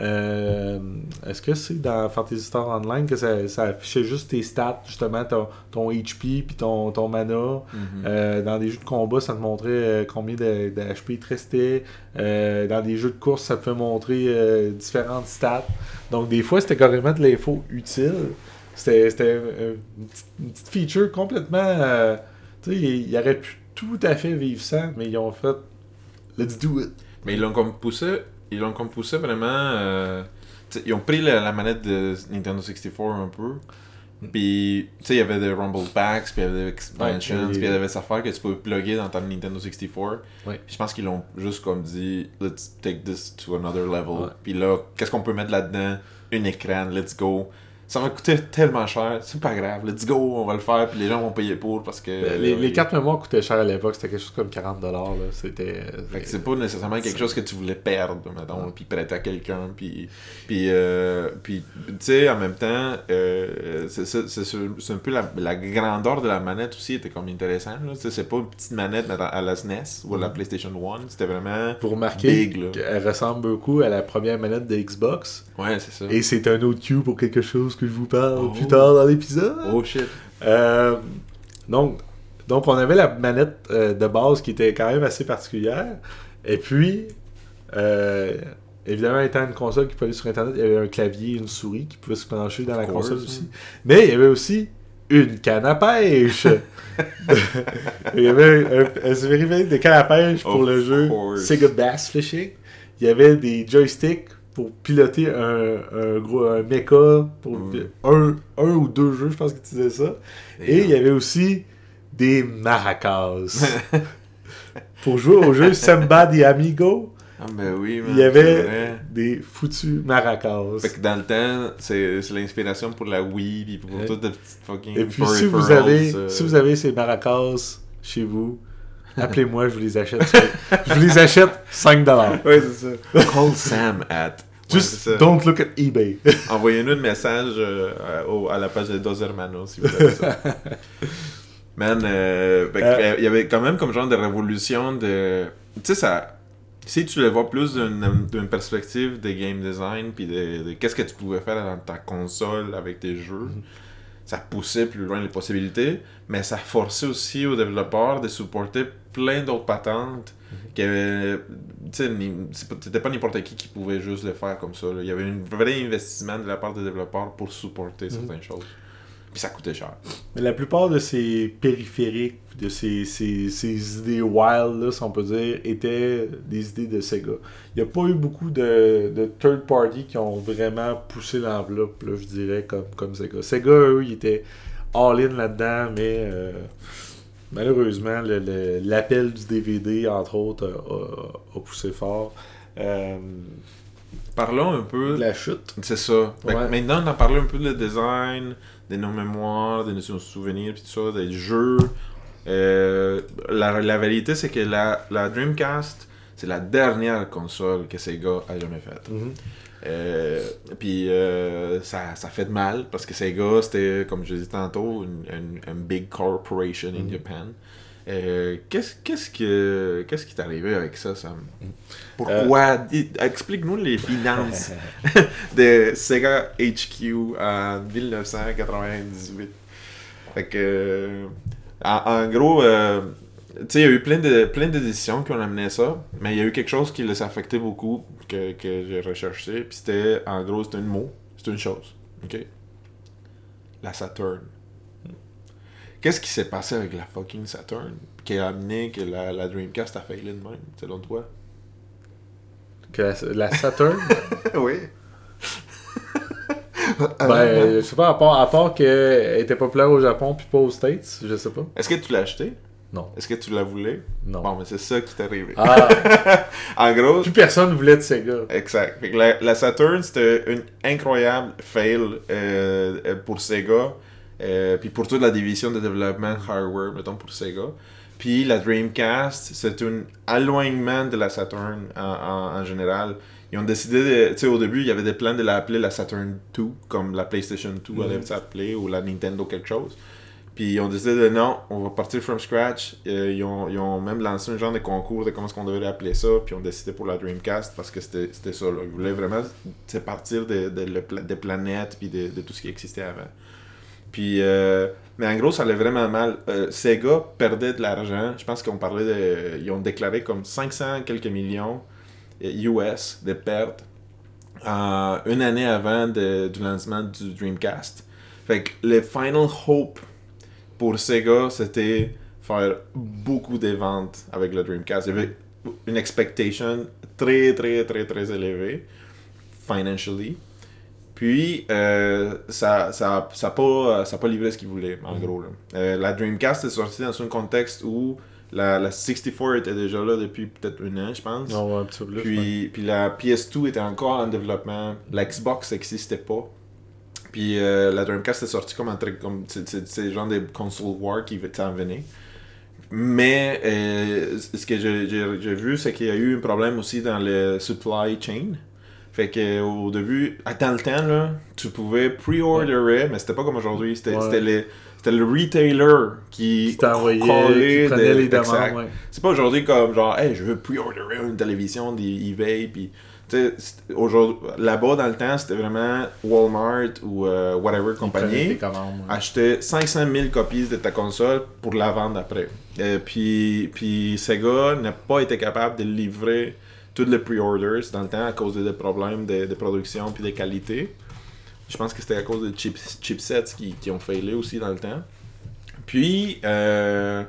euh, Est-ce que c'est dans Fantasy Star Online que ça, ça affichait juste tes stats, justement, ton, ton HP puis ton, ton mana? Mhm. Euh, dans des jeux de combat, ça te montrait euh, combien de, de HP il te restait. Euh, dans des jeux de course, ça te fait montrer différentes stats. Donc, des fois, c'était carrément de l'info utile. C'était c'était, une, petite, une petite feature complètement. tu sais, il il aurait pu tout à fait vivre sans, mais ils ont fait. Let's do it. Mais ils l'ont comme poussé, ils l'ont comme poussé vraiment. euh, ils ont pris la, la manette de Nintendo 64 un peu. Puis, tu sais, il y avait des Rumble Packs, puis il y avait des expansions, Ouais, puis il y avait des affaires que tu peux plugger dans ta Nintendo 64. Ouais. Puis je pense qu'ils l'ont juste comme dit, let's take this to another level. Puis là, qu'est-ce qu'on peut mettre là-dedans? Un écran, let's go. Ça va coûter tellement cher, c'est pas grave, let's go, on va le faire, puis les gens vont payer pour parce que. les, les cartes mémoire coûtaient cher à l'époque, c'était quelque chose comme 40$. là. C'était. Fait que c'est pas nécessairement quelque chose que tu voulais perdre, mettons, puis prêter à quelqu'un, puis... Puis, euh, puis tu sais, en même temps, euh, c'est un peu la, la grandeur de la manette aussi était comme intéressant, là. Tu sais, c'est pas une petite manette à la SNES ou à la Mhm. PlayStation 1, c'était vraiment... Pour remarquer Big, là. qu'elle ressemble beaucoup à la première manette de Xbox. Ouais, c'est ça. Et c'est un autre cue pour quelque chose que je vous parle Oh. plus tard dans l'épisode. Oh shit. Euh, donc, donc, on avait la manette euh, de base qui était quand même assez particulière. Et puis, euh, évidemment, étant une console qui peut aller sur Internet, il y avait un clavier une souris qui pouvaient se brancher dans Of la course, console hein. aussi. Mais il y avait aussi une canne à pêche. il y avait un, un souvenir des cannes à pêche pour Of le jeu course. Sega Bass Fishing. Il y avait des joysticks pour piloter un, un gros un mecha pour Mm. un, un ou deux jeux, je pense que tu disais ça. Et il y avait aussi des maracas. pour jouer au jeu Samba de Amigo, Ah ben oui, man, il y avait des foutus maracas. Fait que dans le temps, c'est l'inspiration pour la Wii, puis pour Ouais. toutes les petites fucking Et puis si vous avez euh, si vous avez ces maracas chez vous, appelez-moi, je vous les achète. je vous les achète 5$. Ouais, c'est ça. Call Sam at. Just don't look at eBay. Envoyez-nous un message euh, à, la page de Dos Hermanos si vous avez ça. Man, euh, Euh. il y avait quand même comme genre de révolution de. Tu sais, ça. Si tu le vois plus d'une perspective de game design, puis de, de qu'est-ce que tu pouvais faire dans ta console avec tes jeux, ça poussait plus loin les possibilités, mais ça forçait aussi aux développeurs de supporter plein d'autres patentes. pas- c'était pas n'importe qui qui pouvait juste le faire comme ça. là. Il y avait un vrai investissement de la part des développeurs pour supporter certaines choses. Puis ça coûtait cher. Mais la plupart de ces périphériques, de ces, ces, ces idées wild, là, si on peut dire, étaient des idées de Sega. Il n'y a pas eu beaucoup de, de third party qui ont vraiment poussé l'enveloppe, là, je dirais, comme, comme Sega. Sega, eux, ils étaient all-in là-dedans, mais euh, malheureusement, l'appel du DVD, entre autres, a, a- a poussé fort. Euh, Parlons un peu. la chute. C'est ça. Ouais. Maintenant, on a parlé un peu de design, de nos mémoires, de nos souvenirs, puis tout ça, des jeux. Euh, la, la vérité, c'est que la, la Dreamcast, c'est la dernière console que Sega a jamais faite. Euh, puis euh, ça, ça fait de mal parce que Sega, c'était, comme je disais tantôt, une, une- une big corporation in Mhm. Japan. Euh, qu'est-ce, qu'est-ce, que, qu'est-ce qui t'est arrivé avec ça, Sam? Euh, Pourquoi? Explique-nous les finances de Sega HQ en 1998. Fait que, euh, en, en gros, euh, tu sais, il y a eu plein de, plein de décisions qui ont amené ça, mais il y a eu quelque chose qui les affectait beaucoup, que, que j'ai recherché, puis c'était, en gros, c'était un mot, c'est une chose, ok? La Saturn. Qu'est-ce qui s'est passé avec la fucking Saturn qui a amené que la, la Dreamcast a failli de même, selon toi? Que la, la Saturn? oui. Ben, je sais pas, à part, à part qu'elle était populaire au Japon puis pas aux States, je sais pas. Est-ce que tu l'as acheté? Non. Est-ce que tu la voulais? Non. Bon, mais c'est ça qui t'est arrivé. Ah, En gros, plus personne voulait de Sega. exact. Fait que la, la Saturn, c'était une incroyable fail euh, euh, pour Sega. Euh, puis pour toute la division de développement hardware, mettons pour Sega. Puis la Dreamcast, c'est un éloignement de la Saturn en, en- en général. Ils ont décidé de. Tu sais, au début, il y avait des plans de l'appeler la Saturn 2, comme la PlayStation 2 Mhm. allait s'appeler, ou la Nintendo quelque chose. Puis ils ont décidé de non, on va partir from scratch. Euh, ils, ont, ils ont même lancé un genre de concours de comment est-ce qu'on devrait appeler ça. Puis ils ont décidé pour la Dreamcast parce que c'était ça. Là. Ils voulaient vraiment partir de, de, pla- des planètes puis de, de tout ce qui existait avant. Puis, euh, mais en gros, ça allait vraiment mal. Euh, Sega perdait de l'argent. Je pense qu'on parlait. Ils ont déclaré comme 500 quelques millions euh, US de pertes euh, une année avant de- du lancement du Dreamcast. Fait que le final hope pour Sega, c'était faire beaucoup de ventes avec le Dreamcast. Il y avait une expectation très, très, très, très élevée, financially. Puis, euh, ça n'a ça, ça pas, ça pas livré ce qu'ils voulaient, en gros. là. Euh, la Dreamcast est sortie dans un contexte où la, la 64 était déjà là depuis peut-être un an, je pense. Non, ouais, un petit peu plus. ouais. Puis, puis la PS2 était encore en développement. La Xbox n'existait pas. Puis euh, la Dreamcast est sortie comme un truc comme. C'est genre de console war qui s'en venait. Mais euh, ce que j'ai vu, c'est qu'il y a eu un problème aussi dans le supply chain. Fait que au début, à dans le temps, là, tu pouvais pre-orderer, mais c'était pas comme aujourd'hui. C'était Ouais. c'était le, c'était le retailer qui, Qui t'envoyait, qui prenait les demandes, ouais. C'est pas aujourd'hui comme genre, hey, je veux pre-orderer une télévision d'eBay, puis aujourd'hui, là-bas dans le temps, c'était vraiment Walmart ou euh, whatever compagnie ouais. acheter 500 000 copies de ta console pour la vendre après. Euh, puis, puis Sega n'a pas été capable de livrer tous les pre-orders dans le temps à cause des problèmes de, production puis de qualité. Je pense que c'était à cause des chips, chipsets qui, qui ont failli aussi dans le temps. Puis, euh,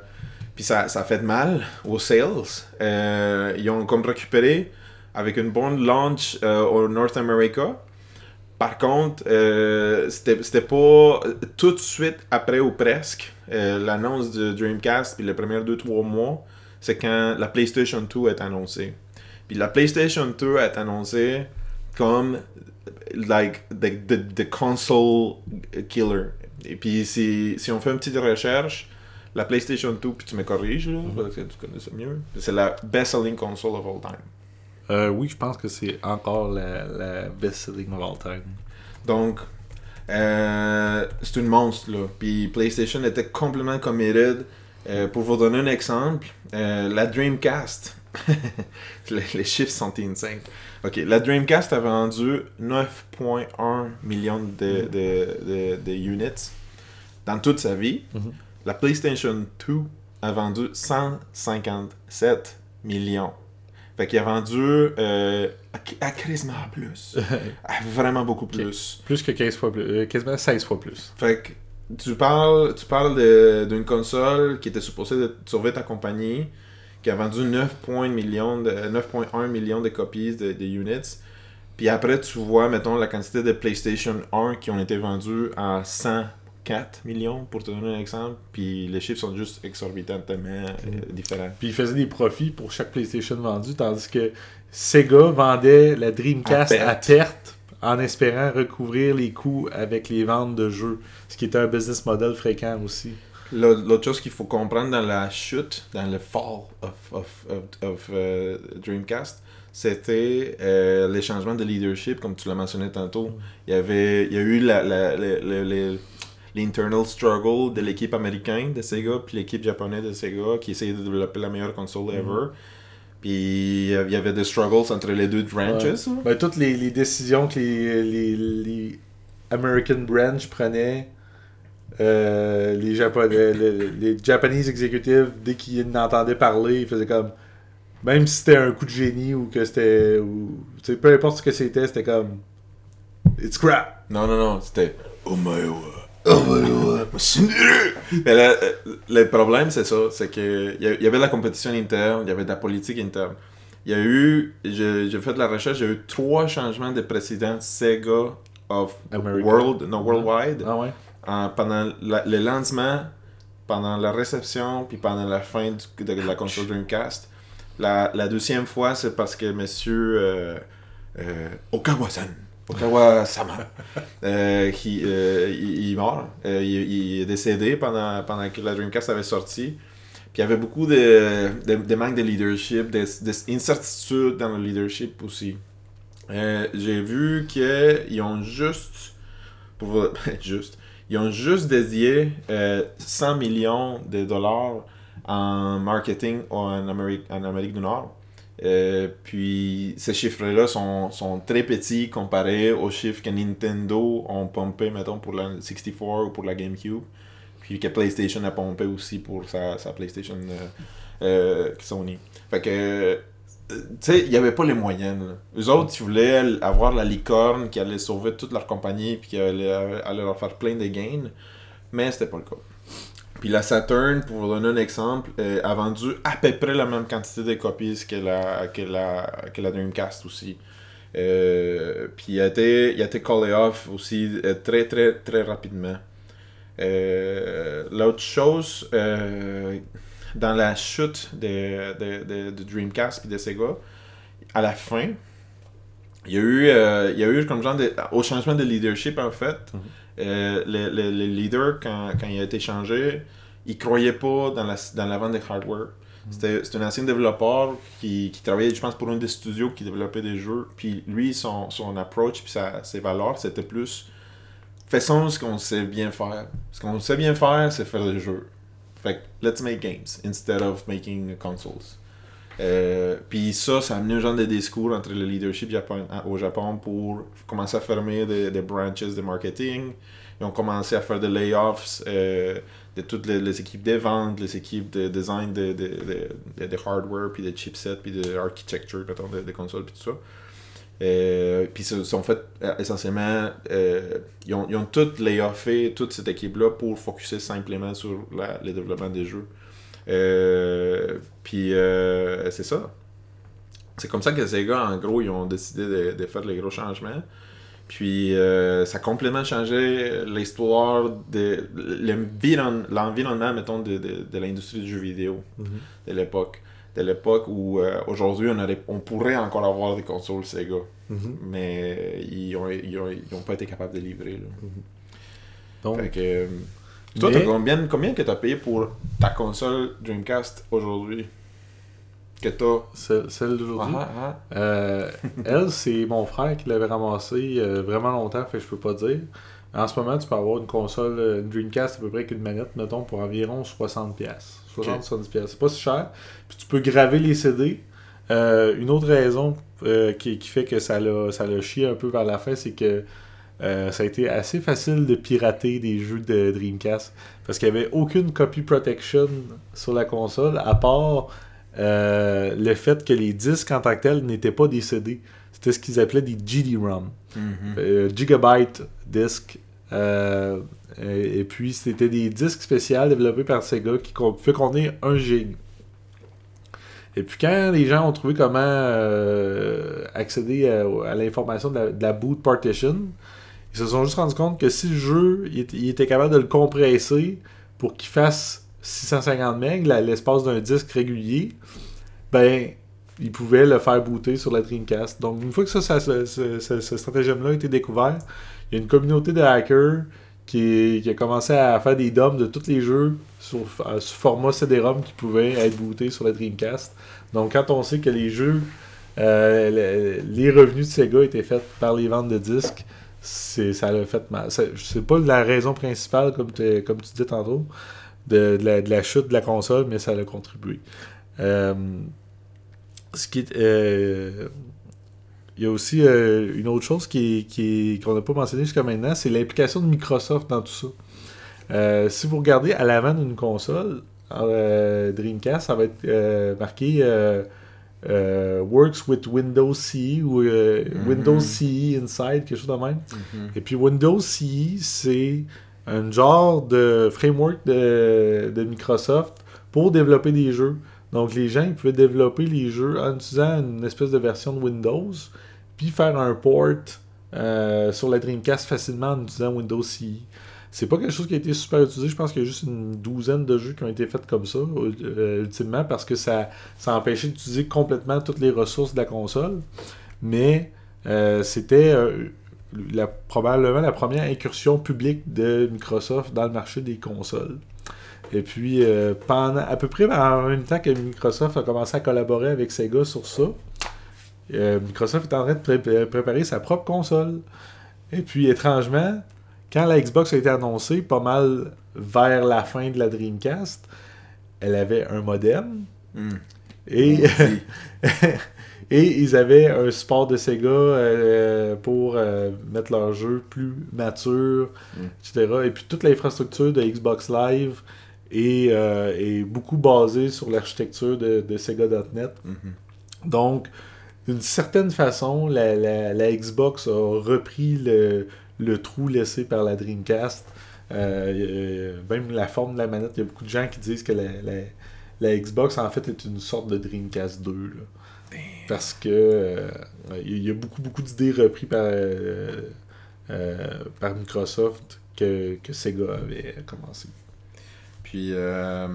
puis ça, ça a fait mal aux sales. Euh, ils ont comme récupéré avec une bonne launch euh, au North America. Par contre, euh, c'était pas tout de suite après ou presque l'annonce de Dreamcast, puis les premiers 2-3 mois, c'est quand la PlayStation 2 est annoncée. Puis la PlayStation 2 est annoncée comme like the, the, the console killer. Et puis si, si on fait une petite recherche, la PlayStation 2, puis tu me corriges là, parce que tu connais ça mieux, c'est la best-selling console of all time. Euh, oui, je pense que c'est encore la, la best-selling of all time. Donc, euh, c'est une monstre, là. Puis PlayStation était complètement committed. Euh, pour vous donner un exemple, euh, la Dreamcast, les, les chiffres sont insane. Ok, la Dreamcast a vendu 9,1 millions de, de, de, de units dans toute sa vie. Mhm. La PlayStation 2 a vendu 157 millions. Fait qu'il a vendu euh, à, à quasiment plus. À vraiment beaucoup plus. Plus que 15 fois plus. euh, quasiment 16 fois plus. Fait que tu parles, tu parles de- d'une console qui était supposée de sauver ta compagnie, qui a vendu 9, points millions de, 9.1 millions de copies de, de units. Puis après, tu vois, mettons, la quantité de PlayStation 1 qui ont été vendus à 104 millions, pour te donner un exemple. Puis les chiffres sont juste exorbitantement euh, différents. Puis ils faisaient des profits pour chaque PlayStation vendu, tandis que Sega vendait la Dreamcast À à perte. perte, en espérant recouvrir les coûts avec les ventes de jeux. Ce qui était un business model fréquent aussi. L'autre chose qu'il faut comprendre dans la chute, dans le fall of, of, of, of, euh, Dreamcast, c'était euh, les changements de leadership, comme tu l'as mentionné tantôt. Il y, avait, il y a eu la, la, la- la- la- l'internal struggle de l'équipe américaine de Sega puis l'équipe japonaise de Sega qui essayait de développer la meilleure console ever. Puis il y avait des struggles entre les deux branches. hein. Ben, toutes les, les décisions que les, les, les American Branch prenaient, euh, les, Japonais, les, les Japanese executives, dès qu'ils n'entendaient parler, ils faisaient comme. Même si c'était un coup de génie ou que c'était. peu importe ce que c'était, c'était comme. It's crap! Non, non, non, c'était Omaewa. Omaewa. Mais là, le problème, c'est ça. C'est que il y avait de la compétition interne, il y avait de la politique interne. Il y a eu, j'ai j'ai fait de la recherche, il y a eu trois changements de président Sega of America. World, non, Worldwide, Ah ouais? En- pendant la- le lancement, pendant la réception, puis pendant la fin du- de la console Dreamcast. La, la deuxième fois, c'est parce que monsieur euh, euh, Okawa-san, Okawa-sama, euh, qui, euh, il, il est mort. Euh, il, il est décédé pendant, pendant que la Dreamcast avait sorti. Puis il y avait beaucoup de, de, de manque de leadership, d'incertitude dans le leadership aussi. J'ai vu qu'ils ont juste, pour, juste, ils ont juste dédié euh, 100 millions de dollars en marketing en Amérique, du Nord. Euh, puis ces chiffres-là sont, sont très petits comparés aux chiffres que Nintendo ont pompé, mettons, pour la 64 ou pour la GameCube. Puis que PlayStation a pompé aussi pour sa, PlayStation euh, euh, Sony. Fait euh, tu sais, il n'y avait pas les moyens. Là. Eux autres, ils voulaient avoir la licorne qui allait sauver toute leur compagnie puis qui allait, allait leur faire plein de gains. Mais c'était pas le cas. Puis la Saturn, pour vous donner un exemple, euh, a vendu à peu près la même quantité de copies que la, que la, que la Dreamcast aussi. Euh, puis il a été, il a été callé off aussi euh, très très très rapidement. Euh, L'autre chose, euh, dans la chute de, de, de, de Dreamcast puis de Sega, à la fin, il y a eu, euh, il y a eu comme genre de, au changement de leadership en fait, euh, le, le- le leader quand, quand il a été changé, il croyait pas dans la, dans la vente de hardware. C'était c'était un ancien développeur qui, qui travaillait, je pense, pour un des studios qui développait des jeux. Puis lui, son, son approach, puis sa- ses valeurs, c'était plus faisons ce qu'on sait bien faire. Ce qu'on sait bien faire, c'est faire des jeux. Fait let's make games instead of making consoles. Euh, puis ça, ça a amené un genre de discours entre le leadership japon- au Japon pour commencer à fermer des, branches de marketing. Ils ont commencé à faire des layoffs euh, de toutes les, équipes de vente, les équipes de design de, de, de, hardware, puis de chipset, puis de architecture, mettons, de consoles, puis tout ça. Euh, puis ils sont fait euh, essentiellement, euh, ils, ont, ils ont tout layoffé, toute cette équipe-là pour focuser simplement sur la- le développement des jeux. Euh, puis c'est ça. C'est comme ça que ces gars, en gros, ils ont décidé de, de faire les gros changements. Puis ça a complètement changé l'histoire de l'environ- l'environnement, mettons, de, de, de l'industrie du jeu vidéo de l'époque. De l'époque où euh, aujourd'hui on, aurait- on pourrait encore avoir des consoles Sega. Mhm. Mais ils ont, ils, ont, ils ont pas été capables de livrer. Là. Donc, Fait que, euh, toi, Mais- t'as combien, combien que t'as payé pour ta console Dreamcast aujourd'hui Que t'as? celle, celle d'aujourd'hui? Ah, ah, Euh, elle, c'est mon frère qui l'avait ramassée euh, vraiment longtemps, fait que je peux pas dire. En ce moment, tu peux avoir une console, euh, une Dreamcast à peu près qu'une manette, mettons, pour environ 60$. 60-70$. C'est pas si cher. Puis tu peux graver les CD. Euh, une autre raison euh, qui, qui fait que ça l'a ça l'a chié un peu vers la fin, c'est que euh, ça a été assez facile de pirater des jeux de Dreamcast. Parce qu'il n'y avait aucune copy protection sur la console, à part le fait que les disques en tant que tels n'étaient pas des CD. C'était ce qu'ils appelaient des GD-ROM. Mhm. Euh, gigabyte disk Euh, et, puis, c'était des disques spéciaux développés par Sega qui fait contenir 1 gig. Et puis, quand les gens ont trouvé comment euh, accéder à, l'information de la, boot partition, ils se sont juste rendus compte que si le jeu il était, capable de le compresser pour qu'il fasse 650 MB, l'espace d'un disque régulier, ben, il pouvait le faire booter sur la Dreamcast. Donc, une fois que ça, ce, stratagème-là a été découvert, il y a une communauté de hackers qui, a commencé à faire des DOM de tous les jeux sur, euh, sous format CD-ROM qui pouvaient être bootés sur la Dreamcast. Donc, quand on sait que les jeux, euh, le- les revenus de Sega étaient faits par les ventes de disques, c'est ça l'a fait mal. C'est pas la raison principale, comme, tu dis tantôt, de, de la, de la chute de la console, mais ça l'a contribué. Euh, ce qui est, euh, il y a aussi euh, une autre chose qui qui qu'on n'a pas mentionné jusqu'à maintenant, c'est l'implication de Microsoft dans tout ça. Euh, si vous regardez à l'avant d'une console, euh, Dreamcast, ça va être marqué Works with Windows CE ou Mhm. Windows CE Inside, quelque chose de même. Mhm. Et puis Windows CE, c'est un genre de framework de, de Microsoft pour développer des jeux. Donc les gens pouvaient développer les jeux en utilisant une espèce de version de Windows, puis faire un port euh, sur la Dreamcast facilement en utilisant Windows CE. C'est pas quelque chose qui a été super utilisé, je pense qu'il y a juste une douzaine de jeux qui ont été faits comme ça, euh, ultimement, parce que ça, ça empêchait d'utiliser complètement toutes les ressources de la console. Mais euh, c'était probablement la première incursion publique de Microsoft dans le marché des consoles. Et puis, euh, pendant à peu près en même temps que Microsoft a commencé à collaborer avec Sega sur ça, euh, Microsoft est en train de pré- préparer sa propre console. Et puis, étrangement, quand la Xbox a été annoncée, pas mal vers la fin de la Dreamcast, elle avait un modem. Mm. Et, et ils avaient un support de Sega euh, pour euh, mettre leurs jeux plus matures, Mm. etc. Et puis toute l'infrastructure de Xbox Live euh, est beaucoup basée sur l'architecture de, de Sega.net. Mhm. Donc, d'une certaine façon, la, la- la Xbox a repris le, le trou laissé par la Dreamcast. Euh, euh, même la forme de la manette, il y a beaucoup de gens qui disent que la, Xbox, en fait, est une sorte de Dreamcast 2. là. Parce que euh, il y a beaucoup, beaucoup d'idées reprises par, euh, par Microsoft que, que Sega avait commencé. Puis, euh,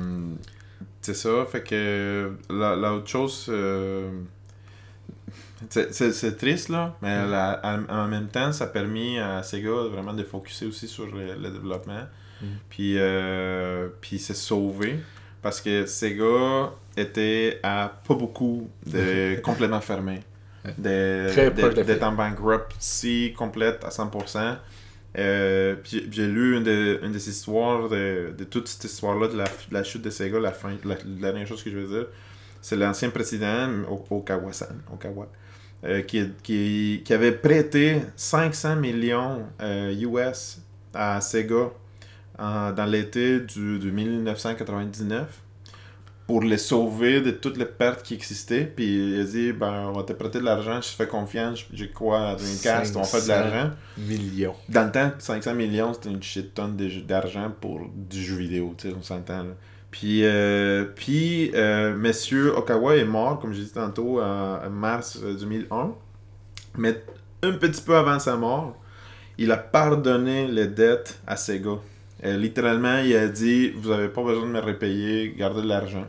c'est ça, fait que la- l'autre chose, euh, c'est- triste là, mais Mm. la- en, même temps, ça a permis à Sega vraiment de focuser aussi sur le, le développement. Mm. Puis, euh, puis c'est sauvé parce que Sega était à pas beaucoup de complètement fermé. Ouais. De- Très de- proche de la D'être en bankruptcy complète à 100%. Euh, puis j'ai lu une, de, une des histoires de, de toute cette histoire-là de la, la chute de Sega, la fin, la, dernière chose que je veux dire, c'est l'ancien président Okawa, euh, qui, qui, qui avait prêté 500 millions euh, US à Sega dans l'été du, de 1999 pour les sauver de toutes les pertes qui existaient. Puis il a dit ben, on va te prêter de l'argent, je te fais confiance, j'ai quoi à Dreamcast, on faire de 500. l'argent. Millions. Dans le temps, 500 millions, c'était une shit tonne d'argent pour du jeu vidéo, tu sais, on s'entend. Puis, euh, puis euh, Monsieur Okawa est mort, comme j'ai dit tantôt, en mars euh, 2001. Mais un petit peu avant sa mort, il a pardonné les dettes à Sega. Euh, littéralement, il a dit Vous n'avez pas besoin de me repayer, gardez de l'argent.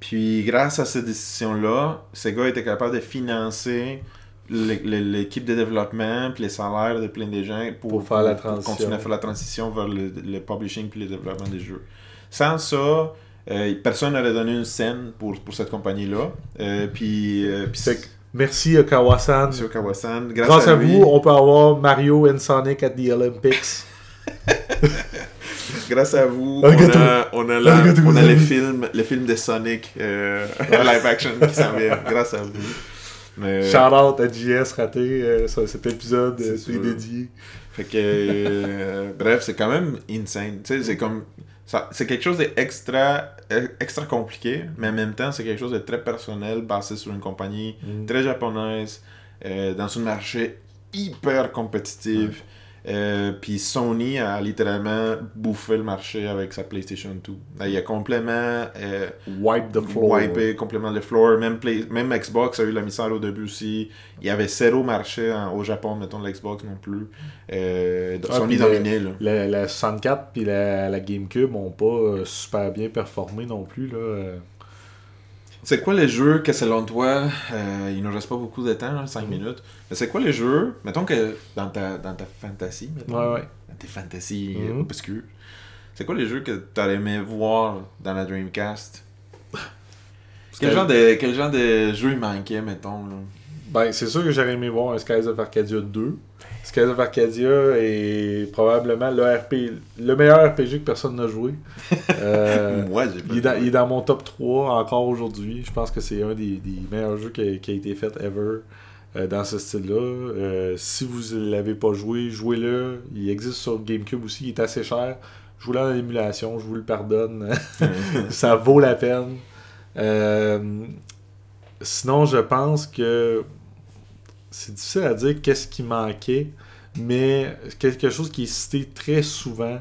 Puis, grâce à cette décision-là, Sega était capable de financer l'é- l'é- l'équipe de développement puis les salaires de plein de gens pour, Pour faire la transition. continuer à faire la transition vers le, le publishing puis le développement des jeux. Sans ça, euh, personne n'aurait donné une scène pour, pour cette compagnie-là. Euh, puis, euh, puis merci Okawa-san. Monsieur Kawasan, grâce, à, lui, vous, on peut avoir Mario and Sonic at the Olympics. grâce à vous, on a, on a, la- on a les gozaimasu. films, les films de Sonic euh, live action qui s'en viennent. Grâce à vous. Mais, Shout out à JS raté, euh, cet épisode C'est euh, est dédié. Fait que, euh, bref, c'est quand même insane. C'est comme. ça- C'est quelque chose d'extra extra compliqué, mais en même temps, c'est quelque chose de très personnel, basé sur une compagnie Mm. très japonaise, euh, dans un marché hyper compétitif. Euh, puis Sony a littéralement bouffé le marché avec sa PlayStation 2. Là, il a complètement euh, Wipe the floor. wipé complètement le floor. Même, Play- même Xbox a eu la misère au début aussi. Il y avait zéro marché en- au Japon, mettons, l'Xbox non plus. Euh, Ah, Sony puis le- dominait, là. La, la 64 puis la, la GameCube ont pas euh, super bien performé non plus. Là. Euh. C'est quoi les jeux que selon toi, euh, il nous reste pas beaucoup de temps, 5 Mhm. minutes, mais c'est quoi les jeux, mettons que dans ta, dans ta fantasy, mettons, Ouais, ouais. dans tes fantasies Mhm. obscures, c'est quoi les jeux que t'aurais aimé voir dans la Dreamcast? Quel que- genre, de, quel genre de jeu il manquait, mettons là? Ben, c'est sûr que j'aurais aimé voir un Skies of Arcadia 2. Skies of Arcadia est probablement le, RP, le meilleur RPG que personne n'a joué. Euh, Moi, j'ai pas il, est dans, il est dans mon top 3 encore aujourd'hui. Je pense que c'est un des, des meilleurs jeux qui a, qui a été fait ever euh, dans ce style-là. Euh, si vous ne l'avez pas joué, jouez-le. Il existe sur GameCube aussi. Il est assez cher. Jouez-le en émulation. Je vous le pardonne. ça vaut la peine. Sinon, je pense que c'est difficile à dire qu'est-ce qui manquait, mais quelque chose qui est cité très souvent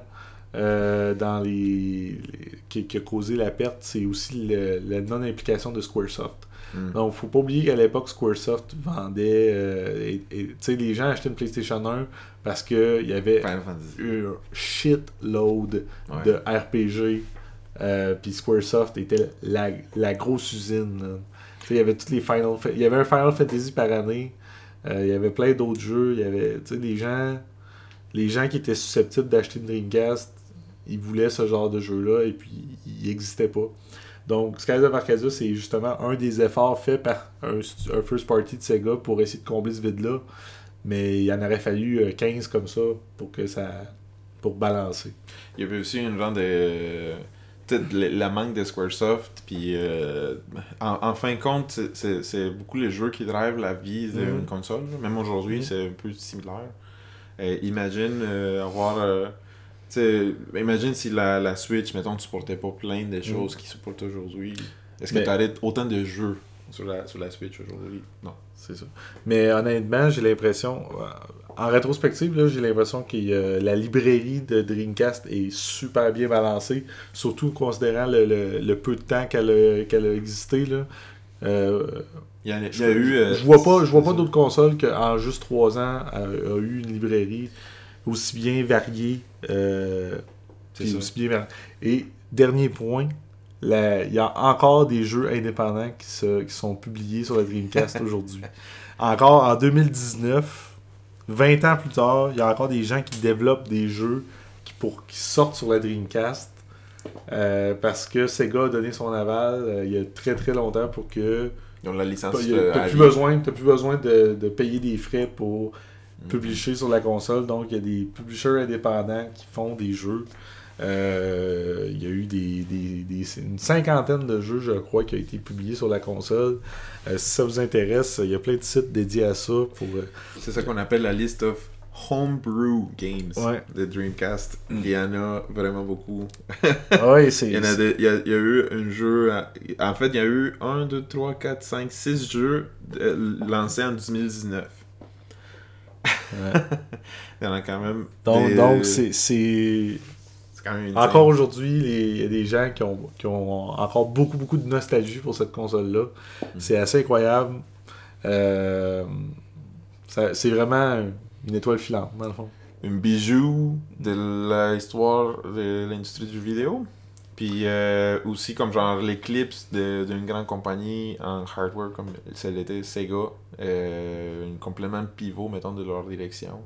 euh, dans les, les- qui, qui a causé la perte, c'est aussi le- la non-implication de Squaresoft. Mm. Donc, faut pas oublier qu'à l'époque, Squaresoft vendait. euh, tu sais, les gens achetaient une PlayStation 1 parce qu'il y avait un shitload Ouais. de RPG. euh, Puis Squaresoft était la, la grosse usine. Il y avait toutes les Final Il y avait un Final Fantasy par année. Euh, il y avait plein d'autres jeux. Il y avait. Tu sais, les gens. Les gens qui étaient susceptibles d'acheter une Dreamcast, ils voulaient ce genre de jeu-là et puis il n'existait pas. Donc, Skies of Arcadia, c'est justement un des efforts faits par un, un first party de Sega pour essayer de combler ce vide-là. Mais il en aurait fallu euh, 15 comme ça pour que ça. pour balancer. Il y avait aussi une genre de. La manque de Squaresoft, puis euh, en, en fin de compte, c'est- beaucoup les jeux qui drivent la vie d'une Mhm. console. Même aujourd'hui, Mhm. c'est un peu similaire. Euh, imagine euh, avoir. euh, imagine si la, la Switch, mettons, ne supportait pas plein de choses qu'il supporte aujourd'hui. Est-ce que Mais- tu aurais autant de jeux? Sur la, sur la Switch aujourd'hui Non. C'est ça. Mais honnêtement, j'ai l'impression, euh, en rétrospective, j'ai l'impression que euh, la librairie de Dreamcast est super bien balancée, surtout considérant le, le- le peu de temps qu'elle a, qu'elle a existé. Là. Euh, Il y, a, il y je, a eu. euh, je vois pas, je vois pas d'autres consoles qu'en juste 3 ans a, a eu une librairie aussi bien variée. aussi bien variée. Et dernier point, il y a encore des jeux indépendants qui, se, qui sont publiés sur la Dreamcast aujourd'hui. Encore en 2019, 20 ans plus tard, il y a encore des gens qui développent des jeux qui, pour, qui sortent sur la Dreamcast. euh, parce que Sega a donné son aval euh, il y a très très longtemps pour que Ils ont la licence. T'as euh, t'as plus besoin, t'as plus besoin de, de payer des frais pour Mhm. publier sur la console. Donc, il y a des publishers indépendants qui font des jeux. Euh, Il y a eu des, des- des- une cinquantaine de jeux, je crois, qui ont été publiés sur la console. Euh, si ça vous intéresse, il y a plein de sites dédiés à ça. Pour, euh, C'est ça qu'on appelle la liste of homebrew games Ouais. de Dreamcast. Il y en a vraiment beaucoup. ouais, c'est Il y, en a des- il y a, il y a eu un jeu. à- En fait, il y a eu 1, 2, 3, 4, 5, 6 jeux euh, lancés en 2019. ouais. Il y en a quand même. Donc, des- c'est quand même une Encore aujourd'hui, il y a des gens qui ont, qui ont encore beaucoup, beaucoup de nostalgie pour cette console-là. C'est assez incroyable. Euh, c'est vraiment une étoile filante, dans le fond. un bijou de l'histoire de l'industrie du vidéo. Puis euh, aussi comme genre l'éclipse de- d'une grande compagnie en hardware comme celle était Sega. Euh, un complément pivot, mettons, de leur direction.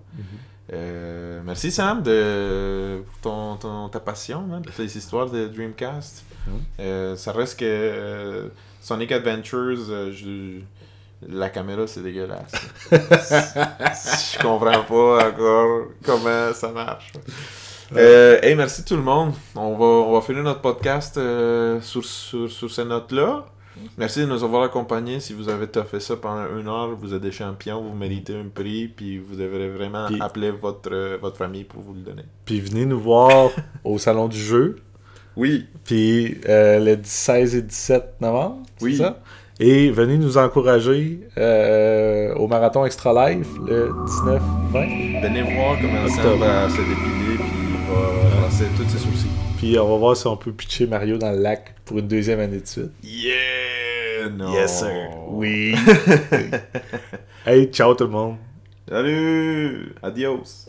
Euh, merci Sam de pour ton, ton- ta passion, hein, pour tes histoires de Dreamcast. Mhm. Euh, ça reste que euh, Sonic Adventures, je- la caméra c'est dégueulasse. je comprends pas encore comment ça marche. Euh, hey, merci tout le monde. On va, on va finir notre podcast euh, sur, sur, sur ces notes-là. Merci de nous avoir accompagnés. Si vous avez fait ça pendant une heure, vous êtes des champions, vous méritez un prix, puis vous devrez vraiment Puis- appeler votre, euh, votre famille pour vous le donner. Puis venez nous voir au Salon du jeu. Oui, Puis euh, le 16 et 17 novembre, c'est Oui. ça? Et venez nous encourager euh, au Marathon Extra Life le 19-20. Venez voir comment ça va se dépiler, puis il va lancer tous ses. Puis on va voir si on peut pitcher Mario dans le lac pour une deuxième année de suite. Yeah! Non! Oui. hey, ciao tout le monde. Salut! Adios!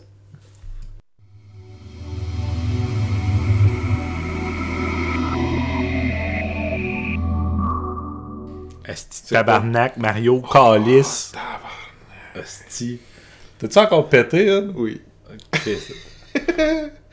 Tabarnak, Mario, Calice. Esti. T'as-tu encore pété, hein? Oui. Ok.